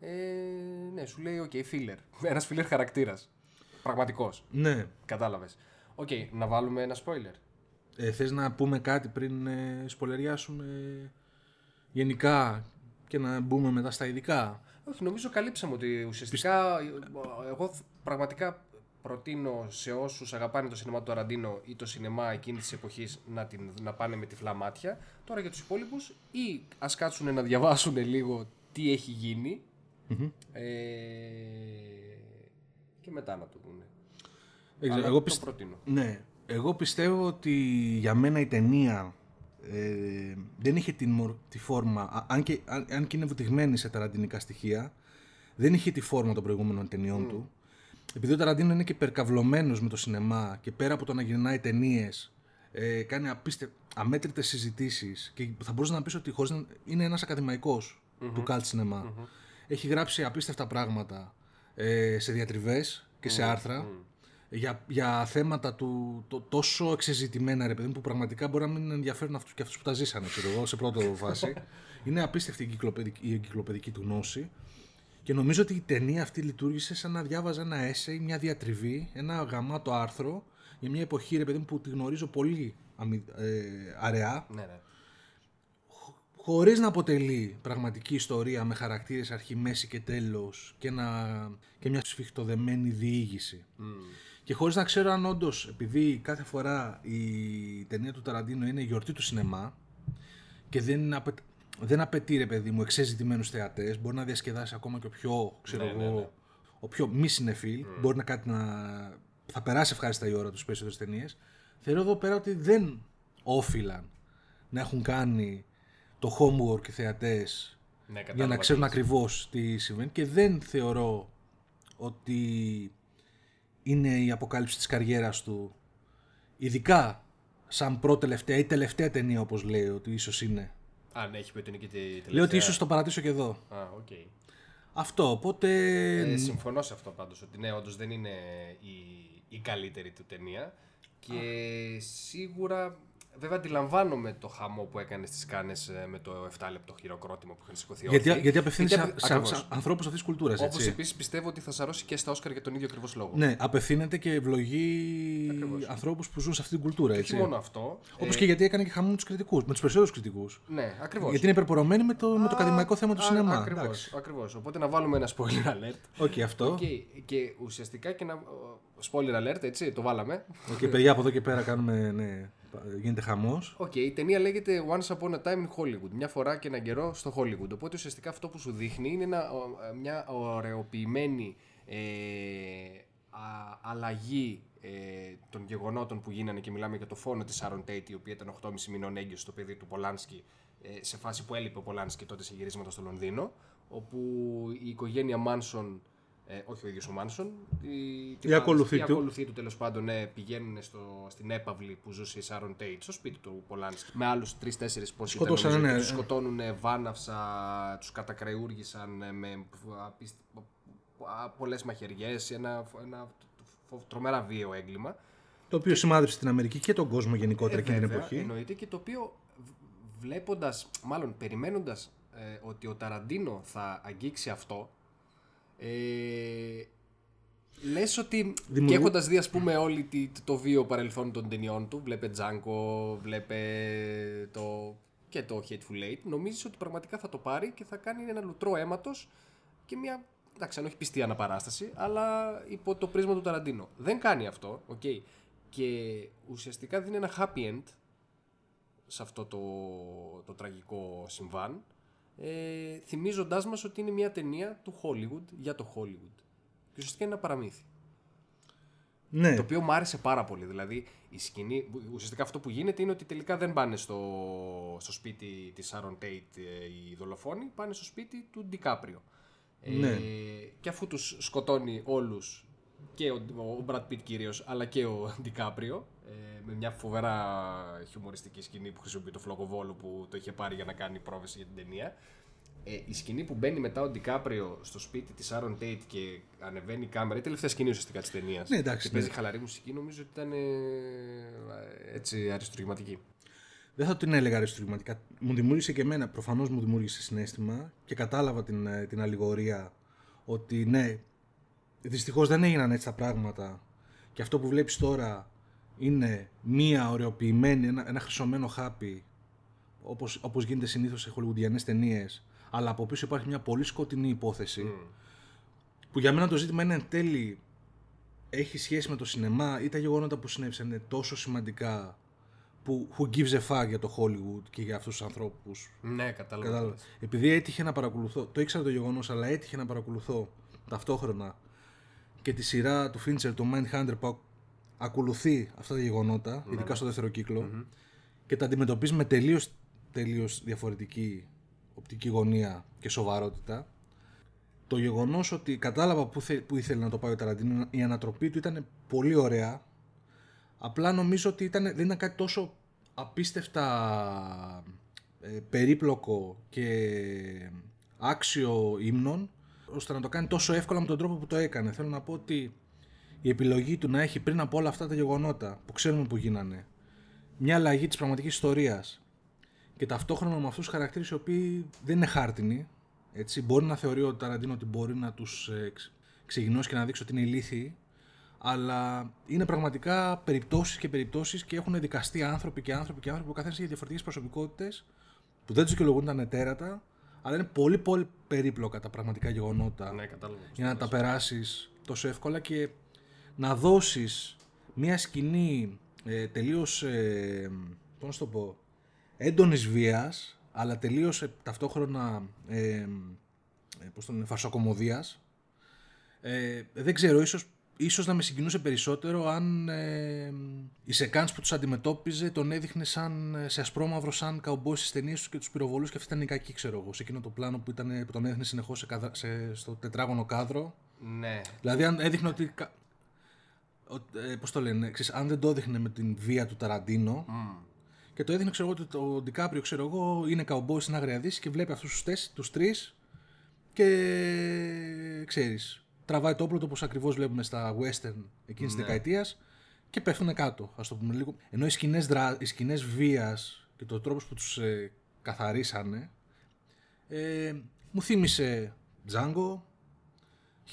ε, ναι, σου λέει, οκ, filler. Ένας filler χαρακτήρας. Πραγματικός. Ναι. Κατάλαβες. Οκ, να βάλουμε ένα spoiler. Ε, θες να πούμε κάτι πριν ε, σπολεριάσουμε γενικά και να μπούμε μετά στα ειδικά; Όχι, νομίζω καλύψαμε ότι ουσιαστικά εγώ θ- πραγματικά προτείνω σε όσους αγαπάνε το σινεμά του Ταραντίνο ή το σινεμά εκείνης της εποχής να, την, να πάνε με τυφλά μάτια. Τώρα για τους υπόλοιπους, ή ας κάτσουν να διαβάσουν λίγο τι έχει γίνει, Ε, και μετά να το δούνε. Δεν ξέρω, Αλλά εγώ το πιστε- προτείνω. Ναι, εγώ πιστεύω ότι για μένα η ταινία ε, δεν είχε την, μορ- τη φόρμα, α- αν και, αν, αν και είναι βουτυγμένη σε ταραντινικά στοιχεία, δεν είχε τη φόρμα των προηγούμενων ταινιών του. Επειδή ο Ταραντίνο είναι και υπερκαυλωμένος με το σινεμά και πέρα από το να γυρνάει ταινίες, ε, κάνει απίστε, αμέτρητες συζητήσεις και θα μπορούσε να πεις ότι χωρίς να, είναι ένας ακαδημαϊκός του cult cinema. Έχει γράψει απίστευτα πράγματα ε, σε διατριβές και σε άρθρα. για, για θέματα του το, τόσο εξεζητημένα ρε παιδί μου, που πραγματικά μπορεί να μην ενδιαφέρουν αυτούς και αυτούς που τα ζήσανε ξέρω εγώ, σε πρώτο φάση. Είναι απίστευτη η εγκυκλοπαιδική, η εγκυκλοπαιδική του γνώση και νομίζω ότι η ταινία αυτή λειτουργήσε σαν να διάβαζα ένα essay, μια διατριβή, ένα γαμάτο άρθρο για μια εποχή ρε παιδί μου, που τη γνωρίζω πολύ αμυ- ε, αραιά Ναι, ναι. Χωρίς να αποτελεί πραγματική ιστορία με χαρακτήρες αρχή, μέση και τέλος και, ένα, και μια σφιχτοδεμένη διήγηση. Και χωρίς να ξέρω αν όντως, επειδή κάθε φορά η ταινία του Ταραντίνο είναι η γιορτή του σινεμά και δεν, απαι, δεν απαιτεί ρε παιδί μου εξεζητημένους θεατές, μπορεί να διασκεδάσει ακόμα και ο πιο, ξέρω Ναι, ναι, εγώ, ναι. ο πιο μη συνεφίλ, μπορεί να κάτι να... θα περάσει ευχάριστα η ώρα τους περισσότερες ταινίες. Θεωρώ εδώ πέρα ότι δεν όφειλαν να έχουν κάνει το homework οι θεατές Ναι, για να κατάλαβα ξέρουν τι ακριβώς τι συμβαίνει και δεν θεωρώ ότι είναι η αποκάλυψη της καριέρας του ειδικά σαν πρώτη-τελευταία ή τελευταία ταινία όπως λέει ότι ίσως είναι. Αν έχει πει ότι είναι και τη τελευταία. Λέω ότι ίσως το παρατήσω και εδώ. Α, οκ. Αυτό, οπότε... Ε, συμφωνώ σε αυτό πάντως, ότι ναι, όντως δεν είναι η, η καλύτερη του ταινία και σίγουρα, βέβαια αντιλαμβάνομαι το χαμό που έκανε στις Κάνες ε, με το 7 λεπτό χειροκρότημα που είχαν σηκωθεί γιατί, όρθιοι. γιατί απευθύνεται σε, Γιατί, σε, ακριβώς. σε ανθρώπους αυτής της κουλτούρας, Όπως έτσι. επίσης πιστεύω ότι θα σαρώσει και στα Όσκαρ για τον ίδιο ακριβώς λόγο. Ναι, απευθύνεται και ευλογεί Ακριβώς. ανθρώπους που ζουν σε αυτή την κουλτούρα, Όχι έτσι. μόνο αυτό. Όπως ε, και γιατί έκανε και χαμό με τους κριτικούς, με τους περισσότερους κριτικούς. Ναι, ακριβώς. Γιατί είναι υπερπορωμένοι με το, με το Α, ακαδημαϊκό θέμα του α, σινεμά. Ακριβώς, Εντάξει. ακριβώς. Οπότε να βάλουμε ένα spoiler alert. OK, αυτό. Οκ, Και ουσιαστικά και να. Spoiler alert, έτσι, το βάλαμε. Οκ, παιδιά, από εδώ και πέρα κάνουμε, ναι, γίνεται χαμός. Οκ, η ταινία λέγεται Once Upon a Time in Hollywood. Μια φορά και έναν καιρό στο Hollywood. Οπότε ουσιαστικά αυτό που σου δείχνει είναι ένα, ο- μια ωραιοποιημένη ε, α- αλλαγή ε, των γεγονότων που γίνανε και μιλάμε για το φόνο της Sharon Tate η οποία ήταν 8,5 μηνών έγκυος στο παιδί του Πολάνσκι ε, σε φάση που έλειπε ο Πολάνσκι τότε σε γυρίσματα στο Λονδίνο όπου η οικογένεια Μάνσον ε, όχι ο ίδιος ο Μάνσον η, Η ακολουθή η του. ακολουθή του τέλος πάντων ναι, πηγαίνουν στο, στην έπαυλη που ζούσε η Sharon Tate στο σπίτι του Πολάνσκι με άλλους τρεις-τέσσερις πώς ήταν Σκοτώσανε, νομίζω, ναι. και τους σκοτώνουν βάναυσα, τους κατακρεούργησαν ε, με απίστη- α, πολλές μαχαιριές, ένα, ένα φο- τρομερά βίαιο έγκλημα. Το οποίο σημάδεψε την Αμερική και τον κόσμο γενικότερα Ε, εκείνη την βέβαια, εποχή. Εννοείται και το οποίο β- βλέποντας, μάλλον περιμένοντας ε, ότι ο Ταραντίνο θα αγγίξει αυτό, ε, λες ότι Δημιουργού- και έχοντας δει ας πούμε όλη τη, το βίο παρελθόν των ταινιών του, βλέπε Django, βλέπε το, και το Hateful Eight, νομίζεις ότι πραγματικά θα το πάρει και θα κάνει ένα λουτρό αίματος και μια, εντάξει αν όχι πιστή αναπαράσταση, αλλά υπό το πρίσμα του Ταραντίνο. Δεν κάνει αυτό, οκ. Και ουσιαστικά δίνει ένα happy end σε αυτό το, το τραγικό συμβάν, ε, θυμίζοντάς μας ότι είναι μια ταινία του Hollywood για το Hollywood. Και ουσιαστικά είναι ένα παραμύθι. Ναι, Το οποίο μου άρεσε πάρα πολύ. Δηλαδή, η σκηνή, ουσιαστικά αυτό που γίνεται είναι ότι τελικά δεν πάνε στο, στο σπίτι της Sharon Tate ε, οι δολοφόνοι, πάνε στο σπίτι του Ντικάπριο. Ναι. Ε, και αφού τους σκοτώνει όλους, και ο, ο Brad Pitt κυρίως, αλλά και ο Ντικάπριο, ε, με μια φοβερά χιουμοριστική σκηνή που χρησιμοποιεί το φλογοβόλο που το είχε πάρει για να κάνει πρόβεση για την ταινία. Ε, η σκηνή που μπαίνει μετά ο Ντικάπριο στο σπίτι της Sharon Tate και ανεβαίνει η κάμερα, η τελευταία σκηνή ουσιαστικά της ταινίας. Ναι, εντάξει, Και παίζει ναι. χαλαρή μουσική, νομίζω ότι ήταν ε, έτσι αριστουργηματική. δεν θα την έλεγα αριστουργηματικά. Μου δημιούργησε και εμένα, προφανώς μου δημιούργησε συνέστημα και κατάλαβα την, ε, την αλληγορία ότι ναι, δυστυχώς δεν έγιναν έτσι τα πράγματα. Και αυτό που βλέπεις τώρα είναι μία ωρεοποιημένη, ένα, ένα χρυσωμένο χάπι όπως, όπως γίνεται συνήθως σε χολιγουντιανές ταινίες. Αλλά από πίσω υπάρχει μια πολύ σκοτεινή υπόθεση που για μένα το ζήτημα είναι εν τέλει έχει σχέση με το σινεμά ή τα γεγονότα που συνέβησαν είναι τόσο σημαντικά που who gives a fuck για το Hollywood και για αυτούς τους ανθρώπους. Ναι, κατάλαβα. Κατάλαβα. Επειδή έτυχε να παρακολουθώ, το ήξερα το γεγονός, αλλά έτυχε να παρακολουθώ ταυτόχρονα και τη σειρά του Fincher, το Mindhunter, που ακ- ακολουθεί αυτά τα γεγονότα, ειδικά στο δεύτερο κύκλο, και τα αντιμετωπίζεις με τελείως τελείως διαφορετική οπτική γωνία και σοβαρότητα. Το γεγονός ότι κατάλαβα που, θε, που ήθελε να το πάει ο Ταραντίνο, η ανατροπή του ήταν πολύ ωραία. Απλά νομίζω ότι ήταν, δεν ήταν κάτι τόσο απίστευτα ε, περίπλοκο και άξιο ύμνων ώστε να το κάνει τόσο εύκολα με τον τρόπο που το έκανε. Θέλω να πω ότι η επιλογή του να έχει πριν από όλα αυτά τα γεγονότα που ξέρουμε που γίνανε μια αλλαγή της πραγματικής ιστορίας και ταυτόχρονα με αυτούς τους χαρακτήρες οι οποίοι δεν είναι χάρτινοι έτσι, μπορεί να θεωρεί ο Ταραντίνο ότι μπορεί να τους ε, ξεγινώσει και να δείξει ότι είναι ηλίθιοι αλλά είναι πραγματικά περιπτώσεις και περιπτώσεις και έχουν δικαστεί άνθρωποι και άνθρωποι και άνθρωποι που καθένας έχει διαφορετικές προσωπικότητες που δεν τους δικαιολογούν τα νετέρατα αλλά είναι πολύ πολύ περίπλοκα τα πραγματικά γεγονότα Ναι, κατάλαβα. για να τα περάσεις τόσο εύκολα και να δώσεις μια σκηνή ε, τελείως, ε, πώς να σου το πω, έντονης βίας, αλλά τελείως ε, ταυτόχρονα ε, ε, πώς το λένε, φαρσοκομωδίας. Ε, δεν ξέρω, ίσως, ίσως να με συγκινούσε περισσότερο αν ε, η σεκάνς που τους αντιμετώπιζε τον έδειχνε σαν, ε, σε ασπρόμαυρο σαν καουμπόι στις ταινίες τους και τους πυροβολούς και αυτή ήταν η κακή, ξέρω εγώ, σε εκείνο το πλάνο που, ήταν, που τον έδειχνε συνεχώς σε, καδρα- σε, στο τετράγωνο κάδρο. Ναι. Δηλαδή, αν έδειχνε ότι. κα- ο- Ε, Πώς το λένε, ξέρεις, αν δεν το έδειχνε με την βία του Ταραντίνο και το έδειχνε, ξέρω εγώ, ότι το Ντικάπριο, ξέρω εγώ, είναι καουμπόι στην Άγρια Δύση και βλέπει αυτούς τους τους τρεις και ξέρεις, τραβάει το όπλο του όπως ακριβώς βλέπουμε στα western εκείνης της δεκαετίας και πέφτουν κάτω, ας το πούμε λίγο. Ενώ οι σκηνές οι σκηνές βίας και το τρόπος που τους ε, καθαρίσανε ε, μου θύμισε Django,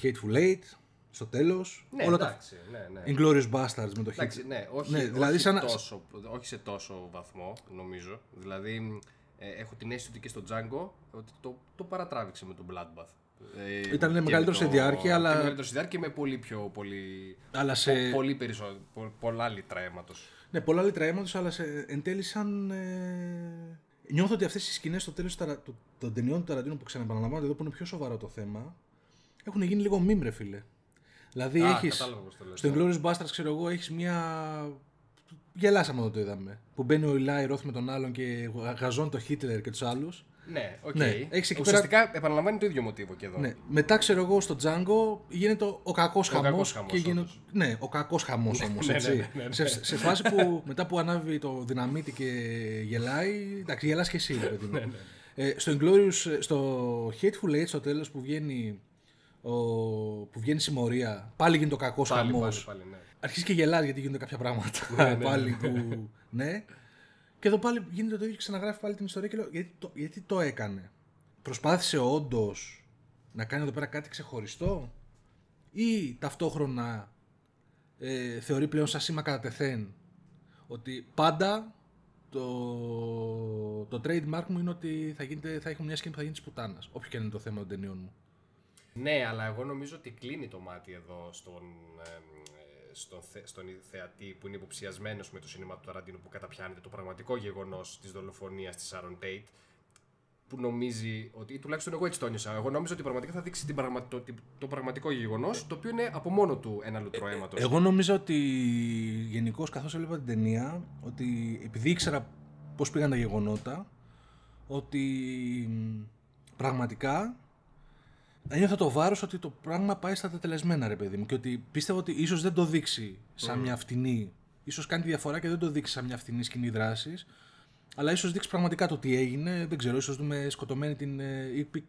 Hateful Eight, στο τέλος. Ναι, όλα τα εντάξει, ναι, ναι. Inglourious Bastards με το Hit. Εντάξει, ναι, όχι, Ναι, όχι, δηλαδή σαν να- τόσο, όχι σε τόσο βαθμό, νομίζω. Δηλαδή, ε, έχω την αίσθηση ότι και στο Django ότι το, το παρατράβηξε με τον Bloodbath. Ε, Ήταν και μεγαλύτερο με σε διάρκεια, αλλά- Και μεγαλύτερο σε διάρκεια και με πολύ πιο. Πολύ, Αλλά σε... πο- πολύ περισσότερο. πο- πολλά λίτρα αίματος. Ναι, πολλά λίτρα αίματος, αλλά σε, εν τέλει σαν... Ε... Νιώθω ότι αυτές οι σκηνές στο τέλος του Ταρα- του- των ταινιών του Ταραντίνου που ξαναπαναλαμβάνονται εδώ που είναι πιο σοβαρό το θέμα έχουν γίνει λίγο μιμ ρε φίλε. Δηλαδή Α, έχεις... κατάλαβα πώς το λες, στο ναι. Inglourious Basterds ξέρω εγώ έχεις μια... Γελάσαμε όταν το είδαμε. Που μπαίνει ο Ηλάι Ρόθ με τον άλλον και γαζώνει το Χίτλερ και τους άλλους. Ναι, οκ. Ναι, έχεις εκεί Ουσιαστικά επαναλαμβάνει το ίδιο μοτίβο και εδώ. Ναι. Μετά ξέρω εγώ στο Django γίνεται ο, ο κακός χαμό. κακός χαμός, Και γίνεται... όντως. Ναι, ο κακός χαμός όμως. ναι, ναι, ναι, ναι. σε, σε φάση που μετά που ανάβει το δυναμίτι και γελάει. Εντάξει, γελάς και εσύ, ρε παιδί Ναι, μου. Ε, στο Inglourious, στο Hateful Eight στο τέλος που βγαίνει. Ο, που βγαίνει συμμορία, πάλι γίνεται ο κακός Πάλι, χαμός. πάλι, πάλι, ναι. Αρχίζεις και γελάς γιατί γίνονται κάποια πράγματα. ναι, πάλι που. Ναι. Και εδώ πάλι γίνεται το ίδιο και ξαναγράφει πάλι την ιστορία και λέω γιατί το, γιατί το έκανε; Προσπάθησε όντως να κάνει εδώ πέρα κάτι ξεχωριστό; Ή ταυτόχρονα ε, θεωρεί πλέον σαν σήμα κατά τεθέν ότι πάντα το, το trademark μου είναι ότι θα, γίνεται, θα έχουμε μια σκηνή που θα γίνει της πουτάνας. Όποιο και είναι το θέμα των ταινιών μου. Ναι, αλλά εγώ νομίζω ότι κλείνει το μάτι εδώ στον, ε, ε, στον, θε, στον θεατή που είναι υποψιασμένος με το σινεμά του Ταραντίνου που καταπιάνεται το πραγματικό γεγονός της δολοφονίας της Sharon Tate. Που νομίζει ότι, ή τουλάχιστον εγώ έτσι το ένιωσα. Εγώ νόμιζα ότι πραγματικά θα δείξει την πραγμα, το, το πραγματικό γεγονός, το οποίο είναι από μόνο του ένα λουτρό αίματος. Εγώ νομίζω ότι γενικώ καθώς έβλεπα την ταινία, ότι επειδή ήξερα πώς πήγαν τα γεγονότα, ότι μ, πραγματικά ένιωθα το βάρος ότι το πράγμα πάει στα τετελεσμένα ρε παιδί μου και ότι πίστευα ότι ίσως δεν το δείξει σαν μια φτηνή, ίσως κάνει τη διαφορά και δεν το δείξει σαν μια φτηνή σκηνή δράσης, αλλά ίσως δείξει πραγματικά το τι έγινε, δεν ξέρω, ίσως δούμε σκοτωμένη την... ε, ή πι-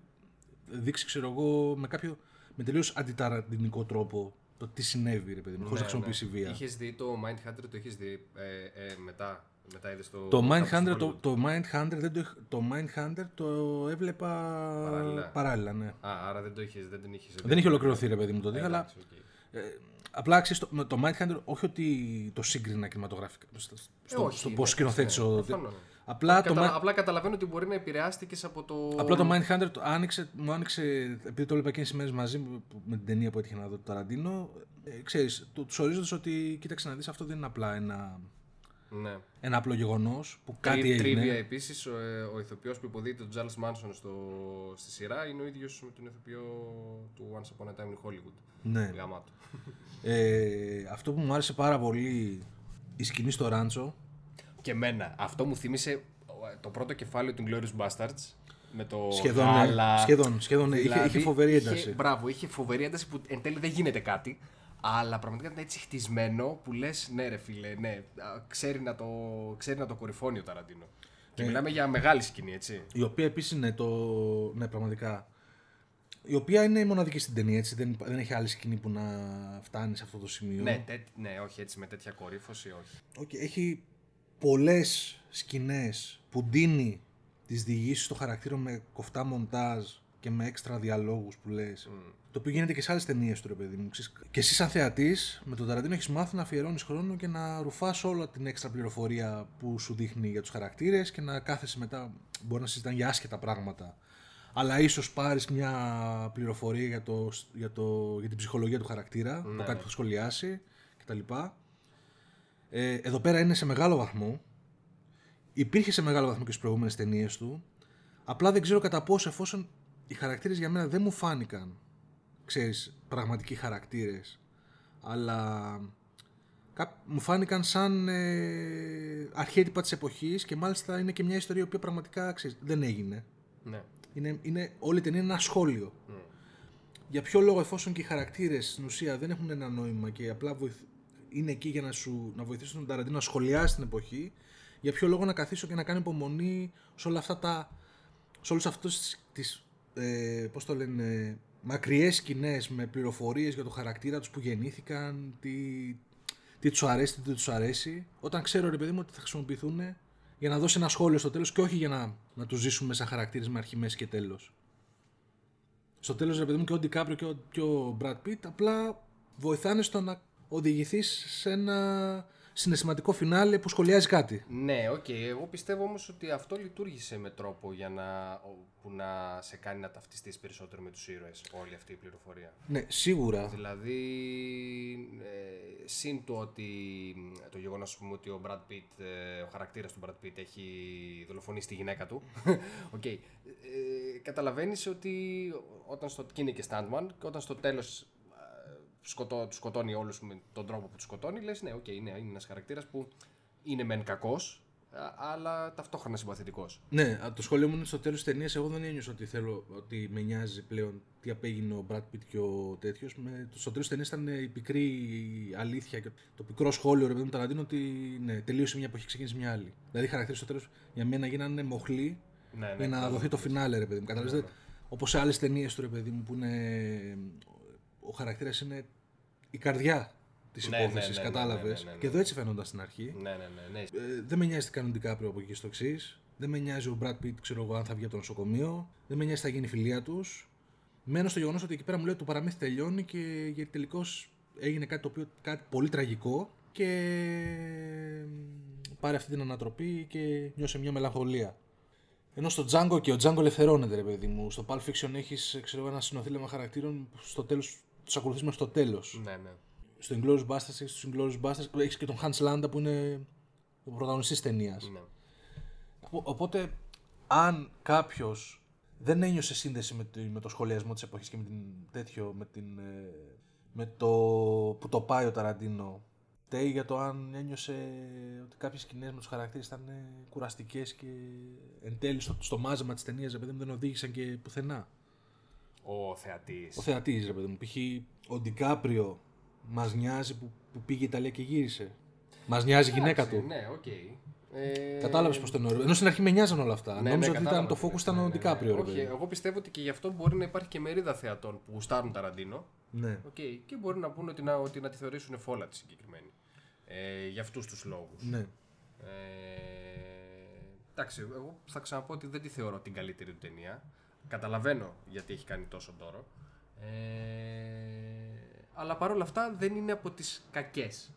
δείξει, ξέρω εγώ, με κάποιο, με τελείως αντιταραντινικό τρόπο το τι συνέβη, ρε παιδί μου, χωρίς να χρησιμοποιήσει βία. Είχες δει το Mindhunter, το έχει δει ε, ε, μετά; Μετά είδες το. Το κάπου Mindhunter, στο το, Hollywood. το, Mindhunter δεν το, είχ- το Mindhunter το έβλεπα Παράλληλα. παράλληλα ναι. Α, άρα δεν το είχες, δεν την είχες. Δεν είχε ολοκληρωθεί ρε παιδί μου τότε, αλλά Εντάξει, οκ. ε, απλά ξέρεις, το, με το Mindhunter όχι ότι το σύγκρινα κινηματογραφικά, στο, στο, Ε, όχι, στο ναι, πώς σκηνοθέτησε ναι, ο... προφανώς, ναι. Απλά, το, Κατα... Mind- Απλά καταλαβαίνω ότι μπορεί να επηρεάστηκες από το. απλά το Mindhunter το άνοιξε, μου άνοιξε, επειδή το έβλεπα εκείνες τις μέρες μαζί μου με την ταινία που έτυχε να δω το Ταραντίνο, ε, ξέρεις, το, τους ορίζοντας ότι κοίταξε να δεις αυτό δεν είναι απλά ένα, Ναι. ένα απλό γεγονός που κάτι Τρι- έγινε. Τρίβια επίσης, ο, ε, ο ηθοποιός που υποδείται τον Charles Manson στο, στη σειρά είναι ο ίδιος με τον ηθοποιό του Once Upon a Time in Hollywood. Ναι. Γαμάτο. Ε, αυτό που μου άρεσε πάρα πολύ η σκηνή στο Ράντσο. Και εμένα, αυτό μου θύμισε ε, το πρώτο κεφάλαιο του Glorious Bastards. Με το Σχεδόν, ναι. γάλα. Σχεδόν, σχεδόν, ναι. Είχε- Δηλαδή, είχε φοβερή ένταση. Είχε, μπράβο, είχε φοβερή ένταση που εν τέλει δεν γίνεται κάτι. Αλλά πραγματικά ήταν έτσι χτισμένο που λες, ναι, ρε φίλε, ναι, α, ξέρει να το, ξέρει να το κορυφώνει ο Ταραντίνο. Και Ναι. μιλάμε για μεγάλη σκηνή, έτσι. Η οποία επίσης ναι, το... ναι, πραγματικά. η οποία είναι μοναδική στην ταινία, έτσι. Δεν, δεν έχει άλλη σκηνή που να φτάνει σε αυτό το σημείο. Ναι, τέ, ναι, όχι έτσι με τέτοια κορύφωση, όχι. Okay, έχει πολλές σκηνές που ντύνει τις διηγήσεις των χαρακτήρων με κοφτά μοντάζ και με έξτρα διαλόγους που λες. Το οποίο γίνεται και σε άλλες ταινίες του ρε παιδί μου. Ξέρεις, Και εσύ σαν θεατής με τον Ταραντίνο έχεις μάθει να αφιερώνεις χρόνο και να ρουφάς όλα την έξτρα πληροφορία που σου δείχνει για τους χαρακτήρες και να κάθεσαι μετά, μπορεί να συζητάνε για άσχετα πράγματα. Αλλά ίσως πάρεις μια πληροφορία για, το, για, το, για την ψυχολογία του χαρακτήρα, από κάτι που θα σχολιάσει κτλ. Ε, εδώ πέρα είναι σε μεγάλο βαθμό. Υπήρχε σε μεγάλο βαθμό και στις προηγούμενες ταινίες του. Απλά δεν ξέρω κατά πόσο εφόσον οι χαρακτήρες για μένα δεν μου φάνηκαν, ξέρεις, πραγματικοί χαρακτήρες, αλλά κά- μου φάνηκαν σαν ε, αρχέτυπα της εποχής και μάλιστα είναι και μια ιστορία που πραγματικά ξέρεις, δεν έγινε. Ναι. Είναι, είναι, όλη η ταινία είναι ένα σχόλιο. Για ποιο λόγο, εφόσον και οι χαρακτήρες στην ουσία δεν έχουν ένα νόημα και απλά βοηθ... είναι εκεί για να, σου, να βοηθήσουν τον Ταραντίνο να σχολιάσει την εποχή, για ποιο λόγο να καθίσω και να κάνω υπομονή σε όλα αυτά τα. σε όλε αυτέ τις. Ε, πώς το λένε, μακριές σκηνές με πληροφορίες για το χαρακτήρα τους που γεννήθηκαν, τι, τι τους αρέσει, τι δεν τους αρέσει, όταν ξέρω ρε παιδί μου ότι θα χρησιμοποιηθούν για να δώσει ένα σχόλιο στο τέλος και όχι για να, να τους ζήσουμε σαν χαρακτήρες με αρχή, μέση και τέλος. Στο τέλος ρε παιδί μου και ο Ντικάπριο και ο, και ο Brad Pitt απλά βοηθάνε στο να οδηγηθείς σε ένα συναισθηματικό φινάλε που σχολιάζει κάτι. Ναι, οκ. Εγώ πιστεύω όμως ότι αυτό λειτουργήσε με τρόπο για να, ο- που να σε κάνει να ταυτιστείς περισσότερο με τους ήρωες όλη αυτή η πληροφορία. Ναι, σίγουρα. Δηλαδή, ε, συν το ότι το γεγονός ότι ο Brad Pitt, ε, ο χαρακτήρας του Brad Pitt έχει δολοφονήσει τη γυναίκα του. Οκ. Ε, καταλαβαίνεις ότι όταν στο, και είναι και stuntman και όταν στο τέλος ε, σκοτώ, τους σκοτώνει όλους με τον τρόπο που τους σκοτώνει, λες ναι, οκ, είναι, είναι ένας χαρακτήρας που είναι μεν κακός, α- αλλά ταυτόχρονα συμπαθητικός. Ναι, α, το σχόλιο μου είναι στο τέλος της ταινίας. Εγώ δεν ένιωσα ότι θέλω ότι με νοιάζει πλέον τι απέγινε ο Brad Pitt και ο τέτοιος. Στο τέλος της ταινίας ήταν η πικρή αλήθεια και το πικρό σχόλιο ρε παιδί μου Ταραντίνο ότι ναι, τελείωσε μια εποχή, ξεκίνησε μια άλλη. Δηλαδή οι χαρακτήρες στο τέλος για μένα γίνανε μοχλοί Ναι, ναι, για να ναι, δοθεί το φινάλε, ρε παιδί μου. Καταλαβαίνετε, όπως σε άλλες ταινίες του ρε παιδί μου που είναι. Ο χαρακτήρας είναι η καρδιά της Ναι, ναι, υπόθεσης, ναι, ναι, κατάλαβες; ναι, ναι, ναι. Και εδώ έτσι φαίνονταν στην αρχή. Ναι, ναι, ναι. ναι. Ε, δεν με νοιάζει τι κάνει ο Ντικάπριο από εκεί στο εξής. Δεν με νοιάζει ο Brad Pitt, ξέρω εγώ, αν θα βγει από το νοσοκομείο. Δεν με νοιάζει τι θα γίνει η φιλία τους. Μένω στο γεγονός ότι εκεί πέρα μου λέει ότι το παραμύθι τελειώνει και γιατί τελικώς έγινε κάτι το οποίο κάτι πολύ τραγικό και πάρει αυτή την ανατροπή και νιώσε μια μελαγχολία. Ενώ στο Django και ο Django ελευθερώνεται, ρε παιδί μου. Στο Pulp Fiction έχεις ένα συνοθήλευμα χαρακτήρων που στο τέλος τους ακολουθεί μέχρι το τέλος. ναι, ναι. Στο Inglourious Basterds έχεις τους Inglourious Basterds, έχεις και τον Hans Landa που είναι ο πρωταγωνιστής ταινίας. ναι. Οπότε, αν κάποιος δεν ένιωσε σύνδεση με, τη- με το σχολιασμό της εποχής και με την τέτοιο, με, την, ε, με το που το πάει ο Ταραντίνο, φταίει για το αν ένιωσε ότι κάποιες σκηνές με τους χαρακτήρες ήταν κουραστικές και εν τέλει στο, στο μάζεμα της ταινίας, παιδί μου, δεν οδήγησαν και πουθενά. Ο θεατής. Ο θεατής, ρε παιδί μου. Π.χ. ο Ντικάπριο μας νοιάζει που, που πήγε η Ιταλία και γύρισε. Μας νοιάζει η γυναίκα Εντάξει, του. Ναι, οκ. Ε, Κατάλαβες πώς το εννοώ. Ενώ στην αρχή με νοιάζαν όλα αυτά. ναι, Νόμιζα ναι, ότι ήταν, κατάλαβα. το focus ήταν Ναι, ο ναι, ναι. Ντικάπριο. ρε Όχι, παιδί μου. εγώ πιστεύω ότι και γι' αυτό μπορεί να υπάρχει και μερίδα θεατών που γουστάρουν Ταραντίνο. Ναι. Οκ, και μπορεί να πούνε ότι να, ότι να τη θεωρήσουν φόλα τη συγκεκριμένη. Ε, για αυτούς τους λόγους. ναι. Ε, εντάξει, εγώ θα ξαναπώ ότι δεν τη θεωρώ την καλύτερη του ταινία. Καταλαβαίνω γιατί έχει κάνει τόσο ντόρο. Ε, αλλά παρόλα αυτά δεν είναι από τις κακές.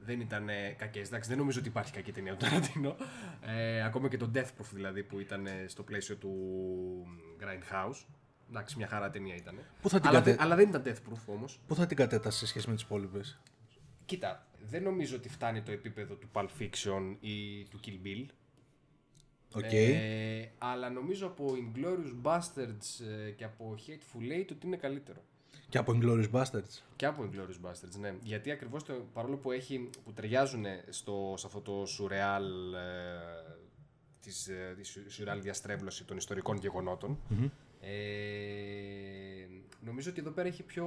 Δεν ήταν κακές. Εντάξει, δεν νομίζω ότι υπάρχει κακή ταινία του Ταραντίνο. Ε, ακόμα και το Death Proof δηλαδή που ήταν στο πλαίσιο του Grindhouse. Εντάξει, μια χαρά ταινία ήταν. Πού θα την αλλά, κατε- δεν- αλλά δεν ήταν Death Proof όμως. Πού θα την κατέτασσες σε σχέση με τις υπόλοιπες; Κοίτα, δεν νομίζω ότι φτάνει το επίπεδο του Pulp Fiction ή του Kill Bill. OK. Ε, αλλά νομίζω από Inglourious Basterds ε, και από Hateful Eight ότι είναι καλύτερο. Και από Inglourious Basterds. Και από Inglourious Basterds, ναι. Γιατί ακριβώς το, παρόλο που, έχει, που ταιριάζουν στο, σε αυτό το σουρεάλ ε, της, ε, της σου- σουρεάλ διαστρέβλωση των ιστορικών γεγονότων, ε, νομίζω ότι εδώ πέρα έχει πιο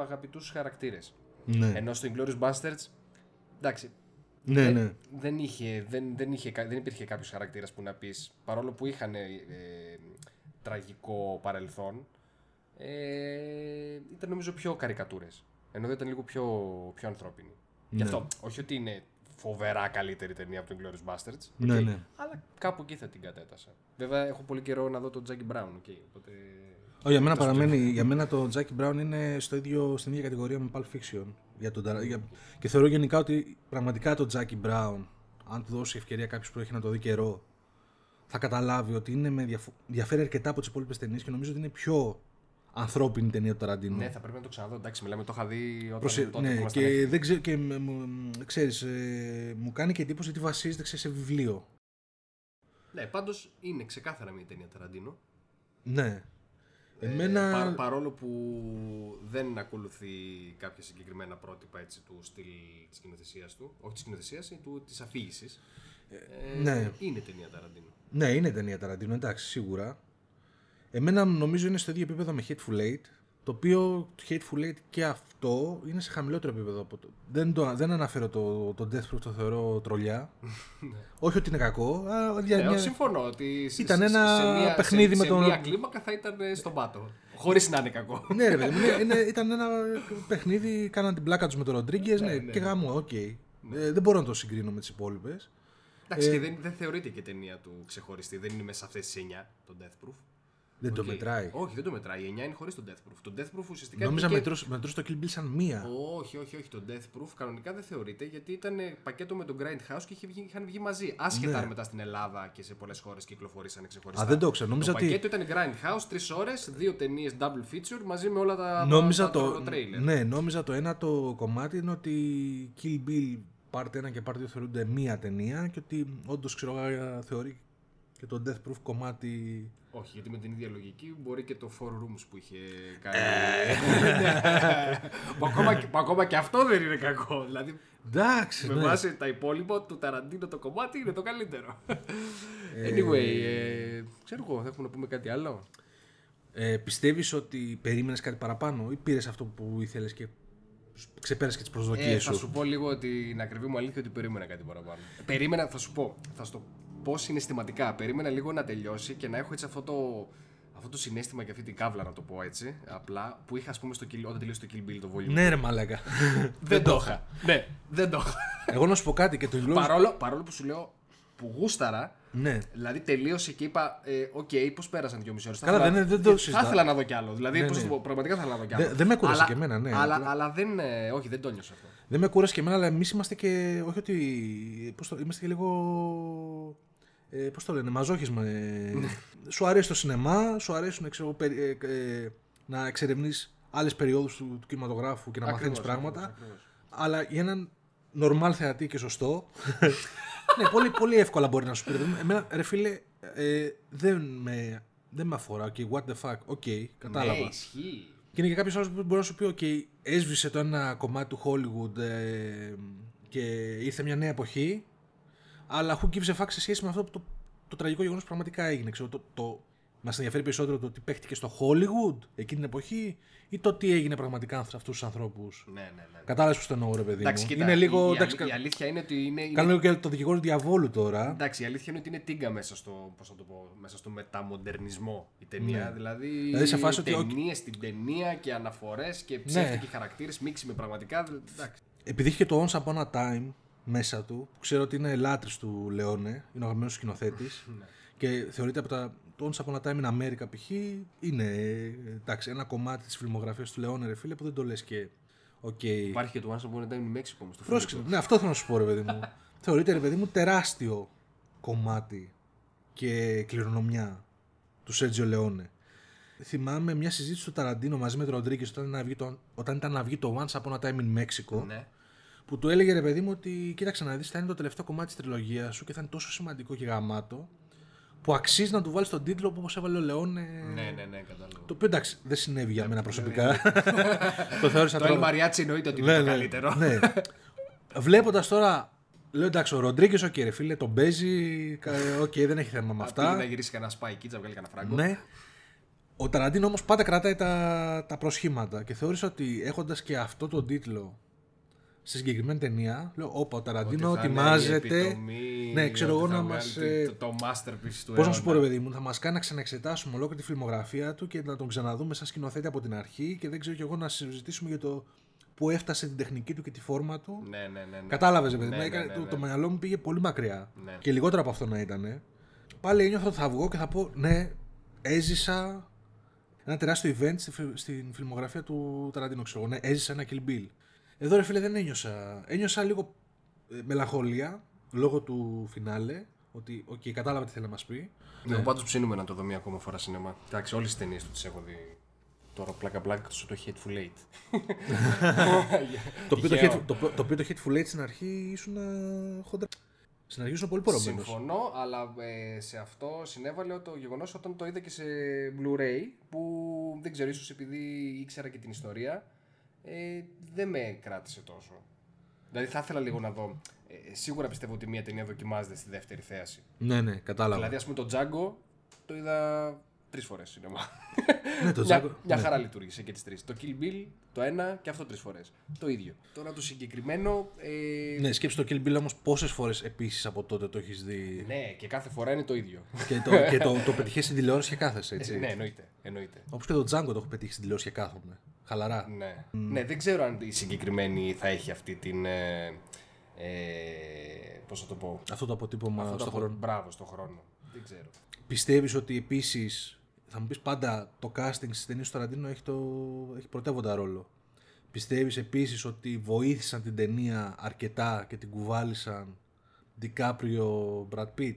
αγαπητούς χαρακτήρες. Ναι. Ενώ στο Inglourious Basterds, εντάξει, ναι, δεν, ναι. δεν, είχε, δεν, δεν, είχε, κα- δεν υπήρχε κάποιος χαρακτήρας που να πεις, παρόλο που είχαν ε, τραγικό παρελθόν, ε, ήταν νομίζω πιο καρικατούρες. Ενώ δεν ήταν λίγο πιο, πιο ανθρώπινη. Γι' Ναι. αυτό, όχι ότι είναι φοβερά καλύτερη ταινία από τον Glorious Bastards. Ναι, οκ, ναι. Αλλά κάπου εκεί θα την κατέτασσα. Βέβαια, έχω πολύ καιρό να δω τον Jackie Brown. OK, οπότε... Όχι, για μένα Τόσο παραμένει, για μένα το Jackie Brown είναι στο ίδιο, στην ίδια κατηγορία με Pulp Fiction. Για τον, Ταρα- για, και θεωρώ γενικά ότι πραγματικά το Jackie Brown, αν του δώσει ευκαιρία κάποιος που έχει να το δει καιρό, θα καταλάβει ότι είναι με διαφο- διαφέρει αρκετά από τις υπόλοιπες ταινίες και νομίζω ότι είναι πιο ανθρώπινη ταινία του Ταραντίνο. Ναι, θα πρέπει να το ξαναδώ. Εντάξει, μιλάμε, το είχα δει όταν Προσε... τότε που ναι, ήμασταν και έφηβοι. δεν ξέρω, και μ- μ- ξέρεις, ε, μου κάνει και εντύπωση ότι βασίζεται ξέρεις, σε βιβλίο. Ναι, πάντως είναι ξεκάθαρα μια ταινία Ταραντίνο. Ναι. Ε, Εμένα... πα- παρόλο που δεν ακολουθεί κάποια συγκεκριμένα πρότυπα έτσι, του στυλ της σκηνοθεσίας του, όχι της σκηνοθεσίας ή του, της αφήγησης, ε, ναι. είναι ταινία Ταραντίνο. Ναι, είναι ταινία Ταραντίνο, εντάξει, σίγουρα. Εμένα νομίζω είναι στο ίδιο επίπεδο με Hateful Eight, το οποίο το Hateful Eight και αυτό είναι σε χαμηλότερο επίπεδο. Από το... δεν, το, δεν αναφέρω το, το Death Proof, το θεωρώ τρολιά. Όχι ότι είναι κακό. Α, για, Ναι, μια- όχι, συμφωνώ ότι σε- Ήταν σε- ένα σε μια, παιχνίδι σε, με τον- Σε μια κλίμακα θα ήταν ε, στον πάτο. Χωρίς να είναι κακό. ναι, ρε παιδί μου, είναι- είναι- ήταν ένα παιχνίδι, κάναν την πλάκα τους με τον Ροντρίγκε. Ναι, ναι, και ναι. γάμο, οκ. Ε, δεν μπορώ να το συγκρίνω με τις υπόλοιπες. Εντάξει, Ε, και δεν, δεν θεωρείται και ταινία του ξεχωριστή. Δεν είναι μέσα σε αυτές τις 9 το Death Proof. Δεν το Οκ. μετράει. Όχι, δεν το μετράει. Η 9 είναι χωρίς το Death Proof. Το Death Proof ουσιαστικά. Νόμιζα είναι και- μετρούσε, μετρούσε το Kill Bill σαν μία. Όχι, όχι, όχι. Το Death Proof κανονικά δεν θεωρείται γιατί ήταν ε, πακέτο με τον Grindhouse και είχε βγει- είχαν βγει μαζί. Άσχετα Ναι. αν μετά στην Ελλάδα και σε πολλές χώρες κυκλοφορήσαν ξεχωριστά. Α, δεν το ξέρω. Νόμιζα το ότι- πακέτο ήταν Grindhouse, τρεις ώρες, δύο ταινίες double feature μαζί με όλα τα, Νόμιζα τα, το, τα trailer. ναι, νόμιζα το ένα το κομμάτι είναι ότι Kill Bill Part 1 και Part 2 θεωρούνται μία ταινία και ότι όντως ξέρω εγώ, θεωρεί και το Death Proof κομμάτι. Όχι, γιατί με την ίδια λογική μπορεί και το Four Rooms που είχε κάνει. Ε. που, ακόμα, και- που ακόμα και αυτό δεν είναι κακό. Δηλαδή, Εντάξει, με ναι. βάση τα υπόλοιπα του Ταραντίνο το κομμάτι είναι το καλύτερο. Ε, anyway, ε, ξέρω εγώ, θα έχουμε να πούμε κάτι άλλο; Ε, Πιστεύεις ότι περίμενες κάτι παραπάνω ή πήρες αυτό που ήθελες και ξεπέρασες και τις προσδοκίες Ε, σου. θα σου; πω λίγο την ακριβή μου αλήθεια ότι περίμενα κάτι παραπάνω. Περίμενα, θα σου πω, θα σου το πω συναισθηματικά. Περίμενα λίγο να τελειώσει και να έχω έτσι αυτό το, αυτό το συναίσθημα και αυτή την κάβλα, να το πω έτσι. Απλά που είχα, ας πούμε, στο, Kill- όταν τελείωσε το Kill Bill το volume. Ναι, ρε Μαλάκα. δεν το είχα. Ναι, δεν το είχα. Εγώ να σου πω κάτι και το Inglourious. παρόλο, παρόλο που σου λέω που γούσταρα, Ναι. Δηλαδή τελείωσε και είπα, ε, οκ, πώς πέρασαν δυόμιση ώρες. Καλά, δεν- δεν το Θα συζητάω. ήθελα να δω κι άλλο. Δηλαδή, Ναι, πώς ναι. το πω, πραγματικά θα ήθελα να δω κι άλλο. Δεν- δεν με κούρασε Αλλά- και εμένα, ναι, Αλλά, απλά- αλλά δεν. ε, όχι, δεν το νιώσα αυτό. Δεν με κούρασε και εμένα, αλλά εμείς είμαστε και. Όχι ότι. Πώς το, είμαστε και λίγο. Ε, Πώς το λένε, μαζόχισμα. Ε, σου αρέσει το σινεμά, σου αρέσουν ξέρω, περι- ε, ε, να εξερευνείς άλλες περιόδους του, του κινηματογράφου και να μαθαίνεις Ακριβώς, πράγματα. ακριβώς, ακριβώς. Αλλά για έναν νορμάλ θεατή και σωστό. ναι, πολύ, πολύ εύκολα μπορεί να σου πει. ρε παιδί μου, Εμένα, ρε φίλε, ε, δεν, με, δεν με αφορά. Okay, what the fuck. OK, κατάλαβα. Ναι, ισχύει. Και είναι και κάποιος άλλος που μπορεί να σου πει: OK, έσβησε το ένα κομμάτι του Hollywood ε, και ήρθε μια νέα εποχή. Αλλά who gives a fuck σε σχέση με αυτό που το, το τραγικό γεγονός πραγματικά έγινε. Ξέρω, το, το, Μας ενδιαφέρει περισσότερο το τι παίχτηκε στο Hollywood εκείνη την εποχή ή το τι έγινε πραγματικά σε αυτούς τους ανθρώπους. Ναι, ναι, ναι. Κατάλαβες πώς το εννοώ, ρε παιδί Εντάξει, μου. κοίτα, είναι λίγο. η, η, εντάξει, αλή- η αλήθεια είναι ότι είναι. είναι- Κάνω λίγο και το δικηγόρο διαβόλου τώρα. Εντάξει, η αλήθεια είναι ότι είναι τίγκα μέσα στο, πώς να το πω, μέσα στο μεταμοντερνισμό η ταινία. Δηλαδή, Δηλαδή σε φάση ότι, οκ. ταινίες στην ταινία και αναφορές και ψεύτικοι χαρακτήρες μίξη με πραγματικά. Εντάξει. Επειδή είχε και το Once Upon a Time μέσα του, που ξέρω ότι είναι λάτρης του Λεόνε, είναι ο αγαπημένος σκηνοθέτης Ναι. και θεωρείται από τα το Once Upon a Time in America π.χ. είναι ε, εντάξει, ένα κομμάτι της φιλμογραφίας του Λεόνε ρε φίλε που δεν το λες και οκ. Υπάρχει και το Once Upon a Time in Mexico όμως. το Πρόσεξε, φιλικό. ναι αυτό θέλω να σου πω ρε παιδί μου. θεωρείται ρε παιδί μου τεράστιο κομμάτι και κληρονομιά του Σέρτζιο Λεόνε. Θυμάμαι μια συζήτηση του Ταραντίνο μαζί με τον Ροντρίγκεζ όταν, ήταν να βγει το- όταν ήταν να βγει το Once Upon a Time in Mexico Ναι. Που του έλεγε ρε παιδί μου ότι κοίταξε να δεις θα είναι το τελευταίο κομμάτι της τριλογίας σου και θα είναι τόσο σημαντικό και γαμάτο που αξίζει να του βάλεις τον τίτλο όπως έβαλε ο Λεόνε Ναι, ναι, ναι, κατάλαβα. το οποίο εντάξει δεν συνέβη για μένα προσωπικά το θεώρησα Το El τρόπο- Mariachi εννοείται ότι είναι ναι, το ναι, καλύτερο. ναι. Βλέποντας τώρα λέω εντάξει ο Ροντρίγκες οκ ρε φίλε τον παίζει κα- οκ δεν έχει θέμα με Πήγε να αυτά γυρίσει κανένα spy kids, να βγάλει κανένα φράγκο. ναι ο Ταραντίνο όμως πάντα κρατάει τα, τα προσχήματα και θεώρησα ότι έχοντας και αυτό τον τίτλο στη συγκεκριμένη ταινία. Λέω, Όπα, ο Ταραντίνο Ότι θα είναι η ετοιμάζεται. επιτομή, Ναι, ξέρω εγώ ότι θα να βγάλει μας. το- Το, το masterpiece του Πώς να σου πω, ρε αιώνα. παιδί μου, θα μας κάνει να ξαναεξετάσουμε ολόκληρη τη φιλμογραφία του και να τον ξαναδούμε σαν σκηνοθέτη από την αρχή και δεν ξέρω κι εγώ να συζητήσουμε για το που έφτασε την τεχνική του και τη φόρμα του. Ναι, ναι, ναι. ναι. Κατάλαβες, παιδί μου. Ναι, έκανε- ναι, το, ναι, το ναι. μυαλό μου πήγε πολύ μακριά. Ναι. Και λιγότερο από αυτό να ήταν. Πάλι ένιωθα ότι θα βγω και θα πω ναι, έζησα ένα τεράστιο event στη, φι- στην φιλμογραφία του Ταραντίνο. Ξέρω, εγώ. ναι, έζησα ένα Kill Bill. Εδώ ρε φίλε δεν ένιωσα. Ένιωσα λίγο ε, μελαγχολία λόγω του φινάλε. Ότι, οκ, κατάλαβα τι θέλει να μας πει. Ναι, εγώ πάντως ψήνουμε να το δω μία ακόμα φορά σινεμά. Εντάξει, όλες τις ταινίες του τις έχω δει. Τώρα πλάκα πλάκα εκτός από το Hateful Eight. Το οποίο το, Τυχαίο. Hateful- το, το οποίο το Hateful Eight στην αρχή ήσουν ε, χοντρά. Στην αρχή ήσουν πολύ πορωμένος. Συμφωνώ, αλλά ε, σε αυτό συνέβαλε το γεγονός όταν το είδα και σε Blu-ray που δεν ξέρω, ίσως επειδή ήξερα και την ιστορία, ε, δεν με κράτησε τόσο. Δηλαδή θα ήθελα λίγο να δω. Ε, σίγουρα πιστεύω ότι μια ταινία δοκιμάζεται στη δεύτερη θέαση. Ναι, ναι, κατάλαβα. Δηλαδή, ας πούμε, το Django το είδα τρεις φορές σινεμά. ναι, το μια Django- μια ναι. χαρά λειτουργήσε και τις τρεις. Το Kill Bill το ένα και αυτό τρεις φορές. Το ίδιο. Τώρα το συγκεκριμένο. Ε, Ναι, σκέψτε το Kill Bill όμως πόσες φορές επίσης από τότε το έχεις δει. ναι, και κάθε φορά είναι το ίδιο. και το, και το, το πετυχε στην τηλεόραση και κάθεσαι, έτσι. ναι, εννοείται. εννοείται. Όπως και το Django το έχω πετύχει στην τηλεόραση και κάθομαι. Χαλαρά. Ναι. ναι, δεν ξέρω αν η συγκεκριμένη θα έχει αυτή την. Ε, ε, πώς θα το πω. Αυτό το αποτύπωμα Αυτό το στον απο- χρόνο. Μπράβο, στον χρόνο. Δεν ξέρω. Πιστεύεις ότι επίσης. Θα μου πεις πάντα το casting στις ταινίες του Ταραντίνο έχει, το, έχει πρωτεύοντα ρόλο. Πιστεύεις επίσης ότι βοήθησαν την ταινία αρκετά και την κουβάλισαν DiCaprio, Brad Pitt;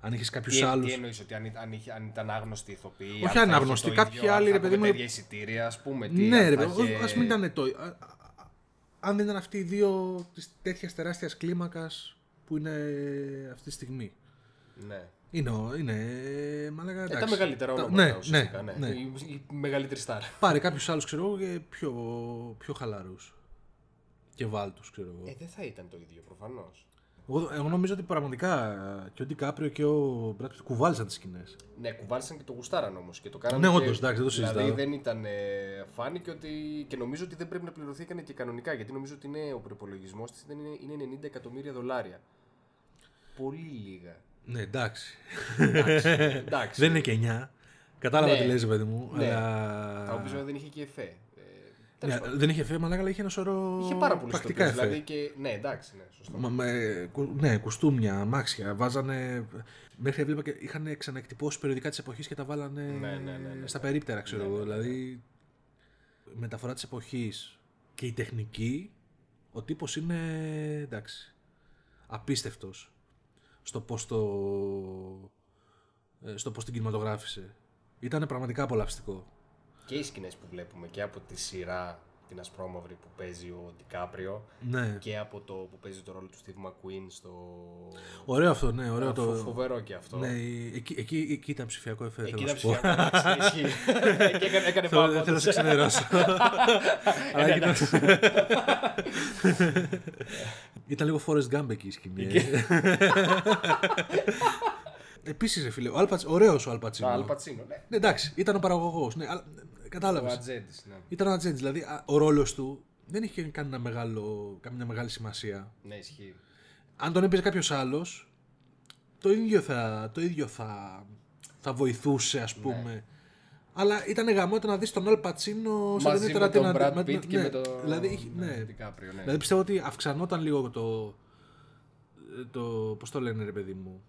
Αν είχες Τι, κάποιου άλλους. τι εννοείς ότι αν, ήταν- αν, είχε- αν ήταν άγνωστοι ηθοποιοί. Όχι αν θα είχε ανάγνωστοι, το κάποιοι ίδιο, άλλοι, αν ρε θα παιδί μου, είχε τέτοια εισιτήρια, ας πούμε. Τι, Ναι, αν ρε θα παιδί, είχε- ας μην ήταν το. α- α- αν δεν ήταν αυτοί οι δύο της τέτοιας τεράστιας κλίμακας που είναι αυτή τη στιγμή. Ναι. Είναι, ο- είναι μαλάκα, Ε, τα εντάξει. μεγαλύτερα Τα- ονόματα ναι, ουσιαστικά, ναι, ναι. ναι. Η, η μεγαλύτερη στάρα. Πάρε κάποιους άλλους, ξέρω εγώ, και πιο, πιο χαλαρούς. Και βάλτου, ξέρω εγώ. Ε, δεν θα ήταν το ίδιο προφανώς. Εγώ, εγώ νομίζω ότι πραγματικά και ο Ντικάπριο και ο Brad Pitt κουβάλισαν τις σκηνές. Ναι, κουβάλισαν και το γουστάραν όμως. Και το κάνανε Ναι, και- όντως, εντάξει, δεν το συζητάω. Δηλαδή δεν ήταν. Ε, φάνηκε ότι. και νομίζω ότι δεν πρέπει να πληρωθήκαν και κανονικά. Γιατί νομίζω ότι είναι, ο προπολογισμός της είναι, είναι 90 εκατομμύρια δολάρια. Πολύ λίγα. Ναι, εντάξει. Εντάξει. δεν είναι και 9. Κατάλαβα Ναι. τι λες, παιδί μου. Ναι. Αλλά... Θα μου πεις, βέβαια, δεν είχε και εφέ. Ε, τέλος Ναι, πάντων. δεν είχε εφέ, μαλάκα, αλλά είχε ένα σωρό. είχε πάρα πολλού πρακτικά εφέ. Δηλαδή και... Ναι, εντάξει, ναι, σωστό. Μα, με, κου- ναι, κουστούμια, αμάξια. Βάζανε. Μέχρι έβλεπα και είχαν ξαναεκτυπώσει περιοδικά της εποχής και τα βάλανε Ναι, ναι, ναι, ναι. στα περίπτερα, ξέρω εγώ. Δηλαδή. Μεταφορά της εποχής και η τεχνική, ο τύπος είναι. εντάξει. Απίστευτος στο πώς το. ε, στο πώς την κινηματογράφησε. Ήταν πραγματικά απολαυστικό. Και οι σκηνές που βλέπουμε και από τη σειρά την ασπρόμαυρη που παίζει ο Ντικάπριο Ναι. και από το που παίζει το ρόλο του Steve McQueen στο. Ωραίο αυτό, ναι, ωραίο Φο- το. Φοβερό και αυτό. Ναι, εκεί, εκεί, εκεί ήταν ψηφιακό εφέ. Εκεί θέλω ήταν να σου πω. ψηφιακό. εντάξει, ισχύει. Εκεί έκανε- έκανε Θέλω- πάνω. Δεν θέλω να σε ξενερώσω. Αλλά Ναι, ήταν... ήταν λίγο Forrest Gump εκεί η σκηνή. ε. Επίσης, ρε φίλε, ο Αλπατς, ωραίος ο Αλπατσίνο. Το Αλπατσίνο, ναι. Ναι, εντάξει, ήταν ο παραγωγός. Ναι, αλλά, Ο κατάλαβες. Ατζέντης, ναι. Ήταν ο ατζέντης, δηλαδή α, ο ρόλος του δεν είχε κανένα μεγάλο, καμία μεγάλη σημασία. Ναι, ισχύει. Αν τον έπαιζε κάποιος άλλος, το ίδιο θα, το ίδιο θα, θα βοηθούσε, ας πούμε. Αλλά ήταν γαμότο να δεις τον Αλ Πατσίνο σε Μαζί ταινία με τον Ταραντίνο. Brad Pitt και ναι, με τον Δηλαδή, είχε- ναι. Ντικάπριο, ναι. Δηλαδή πιστεύω ότι αυξανόταν λίγο το. το πώς το λένε, ρε παιδί μου.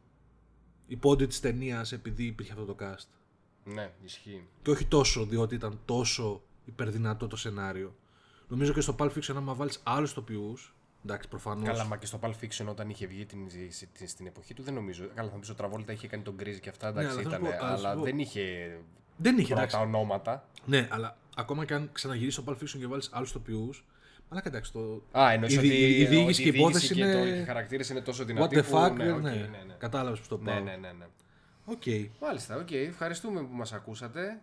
Η πόντι τη ταινίας επειδή υπήρχε αυτό το cast. Ναι, ισχύει. Και όχι τόσο διότι ήταν τόσο υπερδυνατό το σενάριο. Νομίζω και στο Pulp Fiction, άμα βάλεις άλλους τοπιούς. Εντάξει, προφανώς. Καλά, μα και στο Pulp Fiction όταν είχε βγει την, στην, στην εποχή του δεν νομίζω. Καλά, θα μου πεις ο Τραβόλτα είχε κάνει τον Γκρίζ και αυτά, εντάξει Ναι, αλλά θα ήταν. σου πω- αλλά σου αλλά πω- δεν είχε Δεν είχε πρώτα εντάξει. ονόματα. Ναι, αλλά ακόμα και αν ξαναγυρίσει το Pulp Fiction και βάλεις άλλους τοπιούς. Αλλά εντάξει, το. Α, εννοείς η, ότι δι- η διοίκηση ότι και η υπόθεση και το- είναι. οι χαρακτήρες είναι τόσο What δυνατοί the που, fuck, ναι, ναι, οκ, ναι. ναι, ναι. Κατάλαβες που το Ναι, πάω. ναι, ναι, ναι. Οκ. Μάλιστα, οκ. Ευχαριστούμε που μας ακούσατε.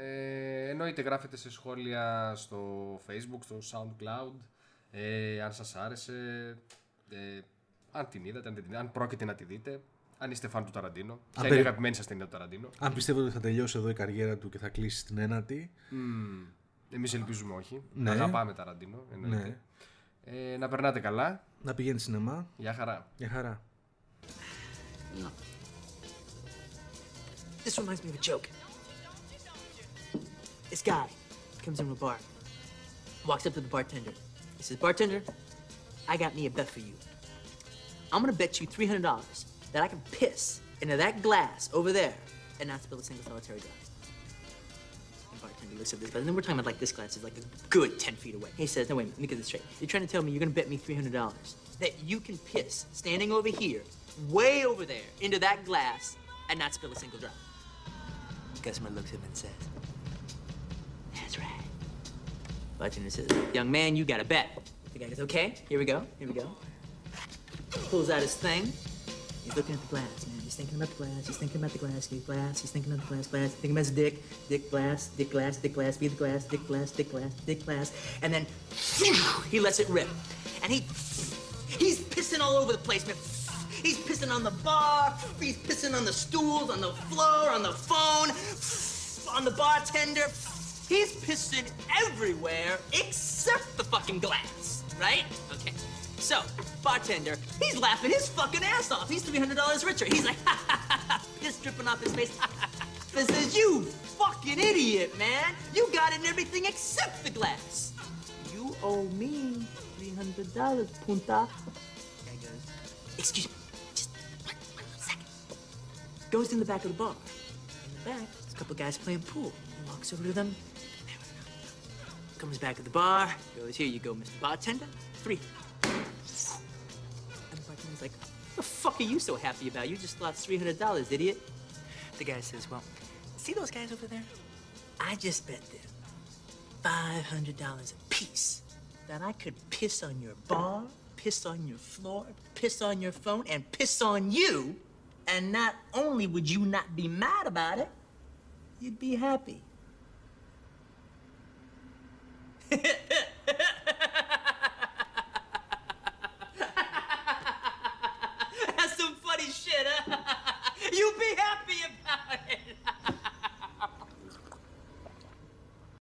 Ε, εννοείται γράφετε σε σχόλια στο facebook, στο soundcloud. Ε, αν σας άρεσε, ε, αν την είδατε, αν, δεν την, αν πρόκειται να τη δείτε. Αν είστε φαν του Ταραντίνο. Ποια είναι η περι- αγαπημένη σας ταινία του Ταραντίνο. Αν πιστεύετε ότι θα τελειώσει εδώ η καριέρα του και θα κλείσει στην ένατη. Εμείς ελπίζουμε όχι. Ναι. Αγαπάμε Ταραντίνο. εννοείται. Ναι. Ε, να περνάτε καλά. Να πηγαίνει σινεμά. Γεια χαρά. Για χαρά. This reminds me of a joke. This guy comes into a bar, walks up to the bartender. He says, Bartender, I got me a bet for you. I'm gonna bet you $300 that I can piss into that glass over there and not spill a single solitary drop. The bartender looks at this and then we're talking about like this glass is like a good 10 feet away. He says, No, wait, let me get this straight. You're trying to tell me you're gonna bet me $300 that you can piss standing over here, way over there, into that glass and not spill a single drop. Customer looks at him and says, That's right. Bartender says, Young man, you got a bet. The guy goes, Okay, here we go, here we go. Pulls out his thing. He's looking at the glass, man. He's thinking about the glass. He's thinking about the glass. He's glass. He's thinking about the glass. Glass. He's thinking about his dick. Dick glass. Dick glass. Dick glass. Be the glass. Dick glass. Dick glass. Dick glass. And then he lets it rip. And he he's pissing all over the place, man. He's pissing on the bar. He's pissing on the stools, on the floor, on the phone, on the bartender. He's pissing everywhere except the fucking glass, right? Okay. So, bartender, he's laughing his fucking ass off. He's $300 richer. He's like, ha ha ha ha, piss dripping off his face. This says, you fucking idiot, man. You got it in everything except the glass. You owe me $300, punta. Excuse me, Goes in the back of the bar. In the back, there's a couple guys playing pool. He walks over to them. Comes back at the bar. Goes, here you go, Mr. Bartender. Three. And the bartender's like, what the fuck are you so happy about? You just lost $300, idiot. The guy says, well, see those guys over there? I just bet them $500 a piece that I could piss on your bar, piss on your floor, piss on your phone, and piss on you. And not only would you not be mad about it, you'd be happy.